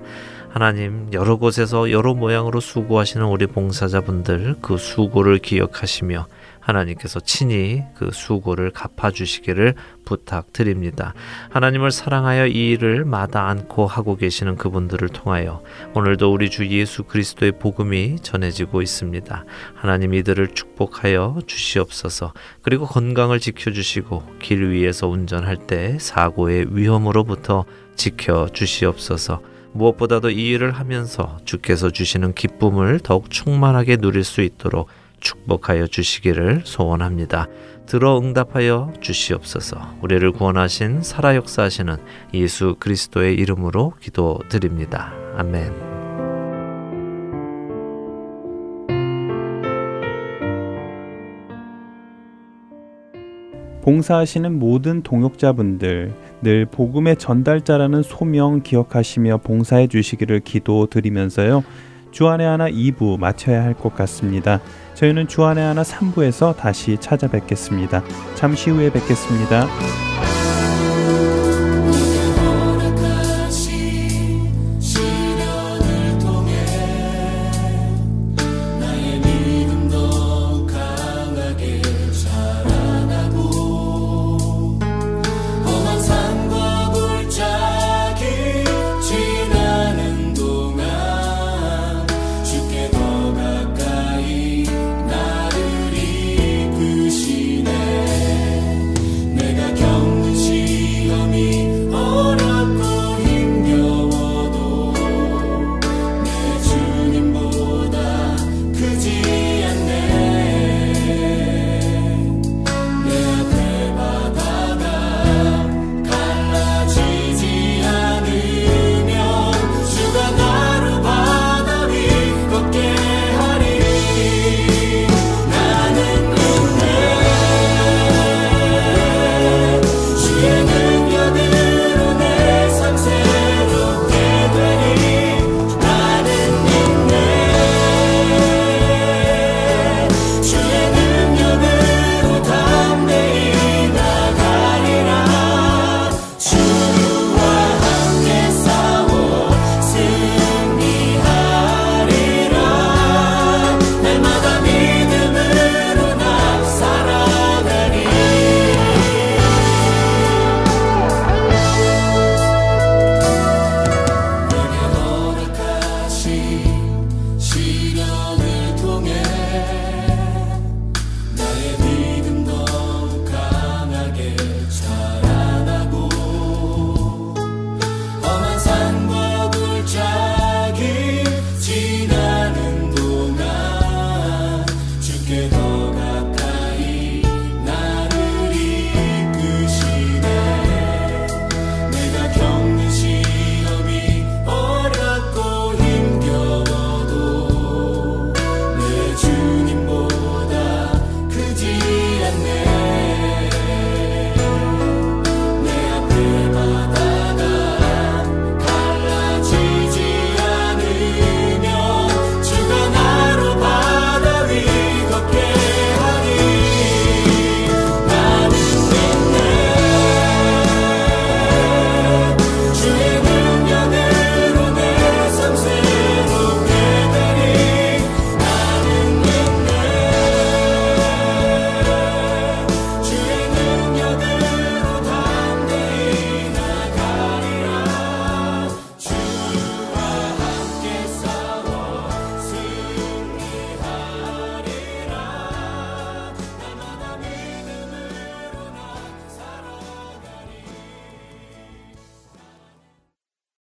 하나님 여러 곳에서 여러 모양으로 수고하시는 우리 봉사자분들 그 수고를 기억하시며 하나님께서 친히 그 수고를 갚아주시기를 부탁드립니다. 하나님을 사랑하여 이 일을 마다 않고 하고 계시는 그분들을 통하여 오늘도 우리 주 예수 그리스도의 복음이 전해지고 있습니다. 하나님 이들을 축복하여 주시옵소서 그리고 건강을 지켜주시고 길 위에서 운전할 때 사고의 위험으로부터 지켜 주시옵소서 무엇보다도 이 일을 하면서 주께서 주시는 기쁨을 더욱 충만하게 누릴 수 있도록 축복하여 주시기를 소원합니다. 들어 응답하여 주시옵소서. 우리를 구원하신 살아 역사하시는 예수 그리스도의 이름으로 기도드립니다. 아멘. 봉사하시는 모든 동역자분들 늘 복음의 전달자라는 소명 기억하시며 봉사해 주시기를 기도드리면서요. 주안의 하나 2부 마쳐야 할 것 같습니다. 저희는 주안의 하나 3부에서 다시 찾아뵙겠습니다. 잠시 후에 뵙겠습니다.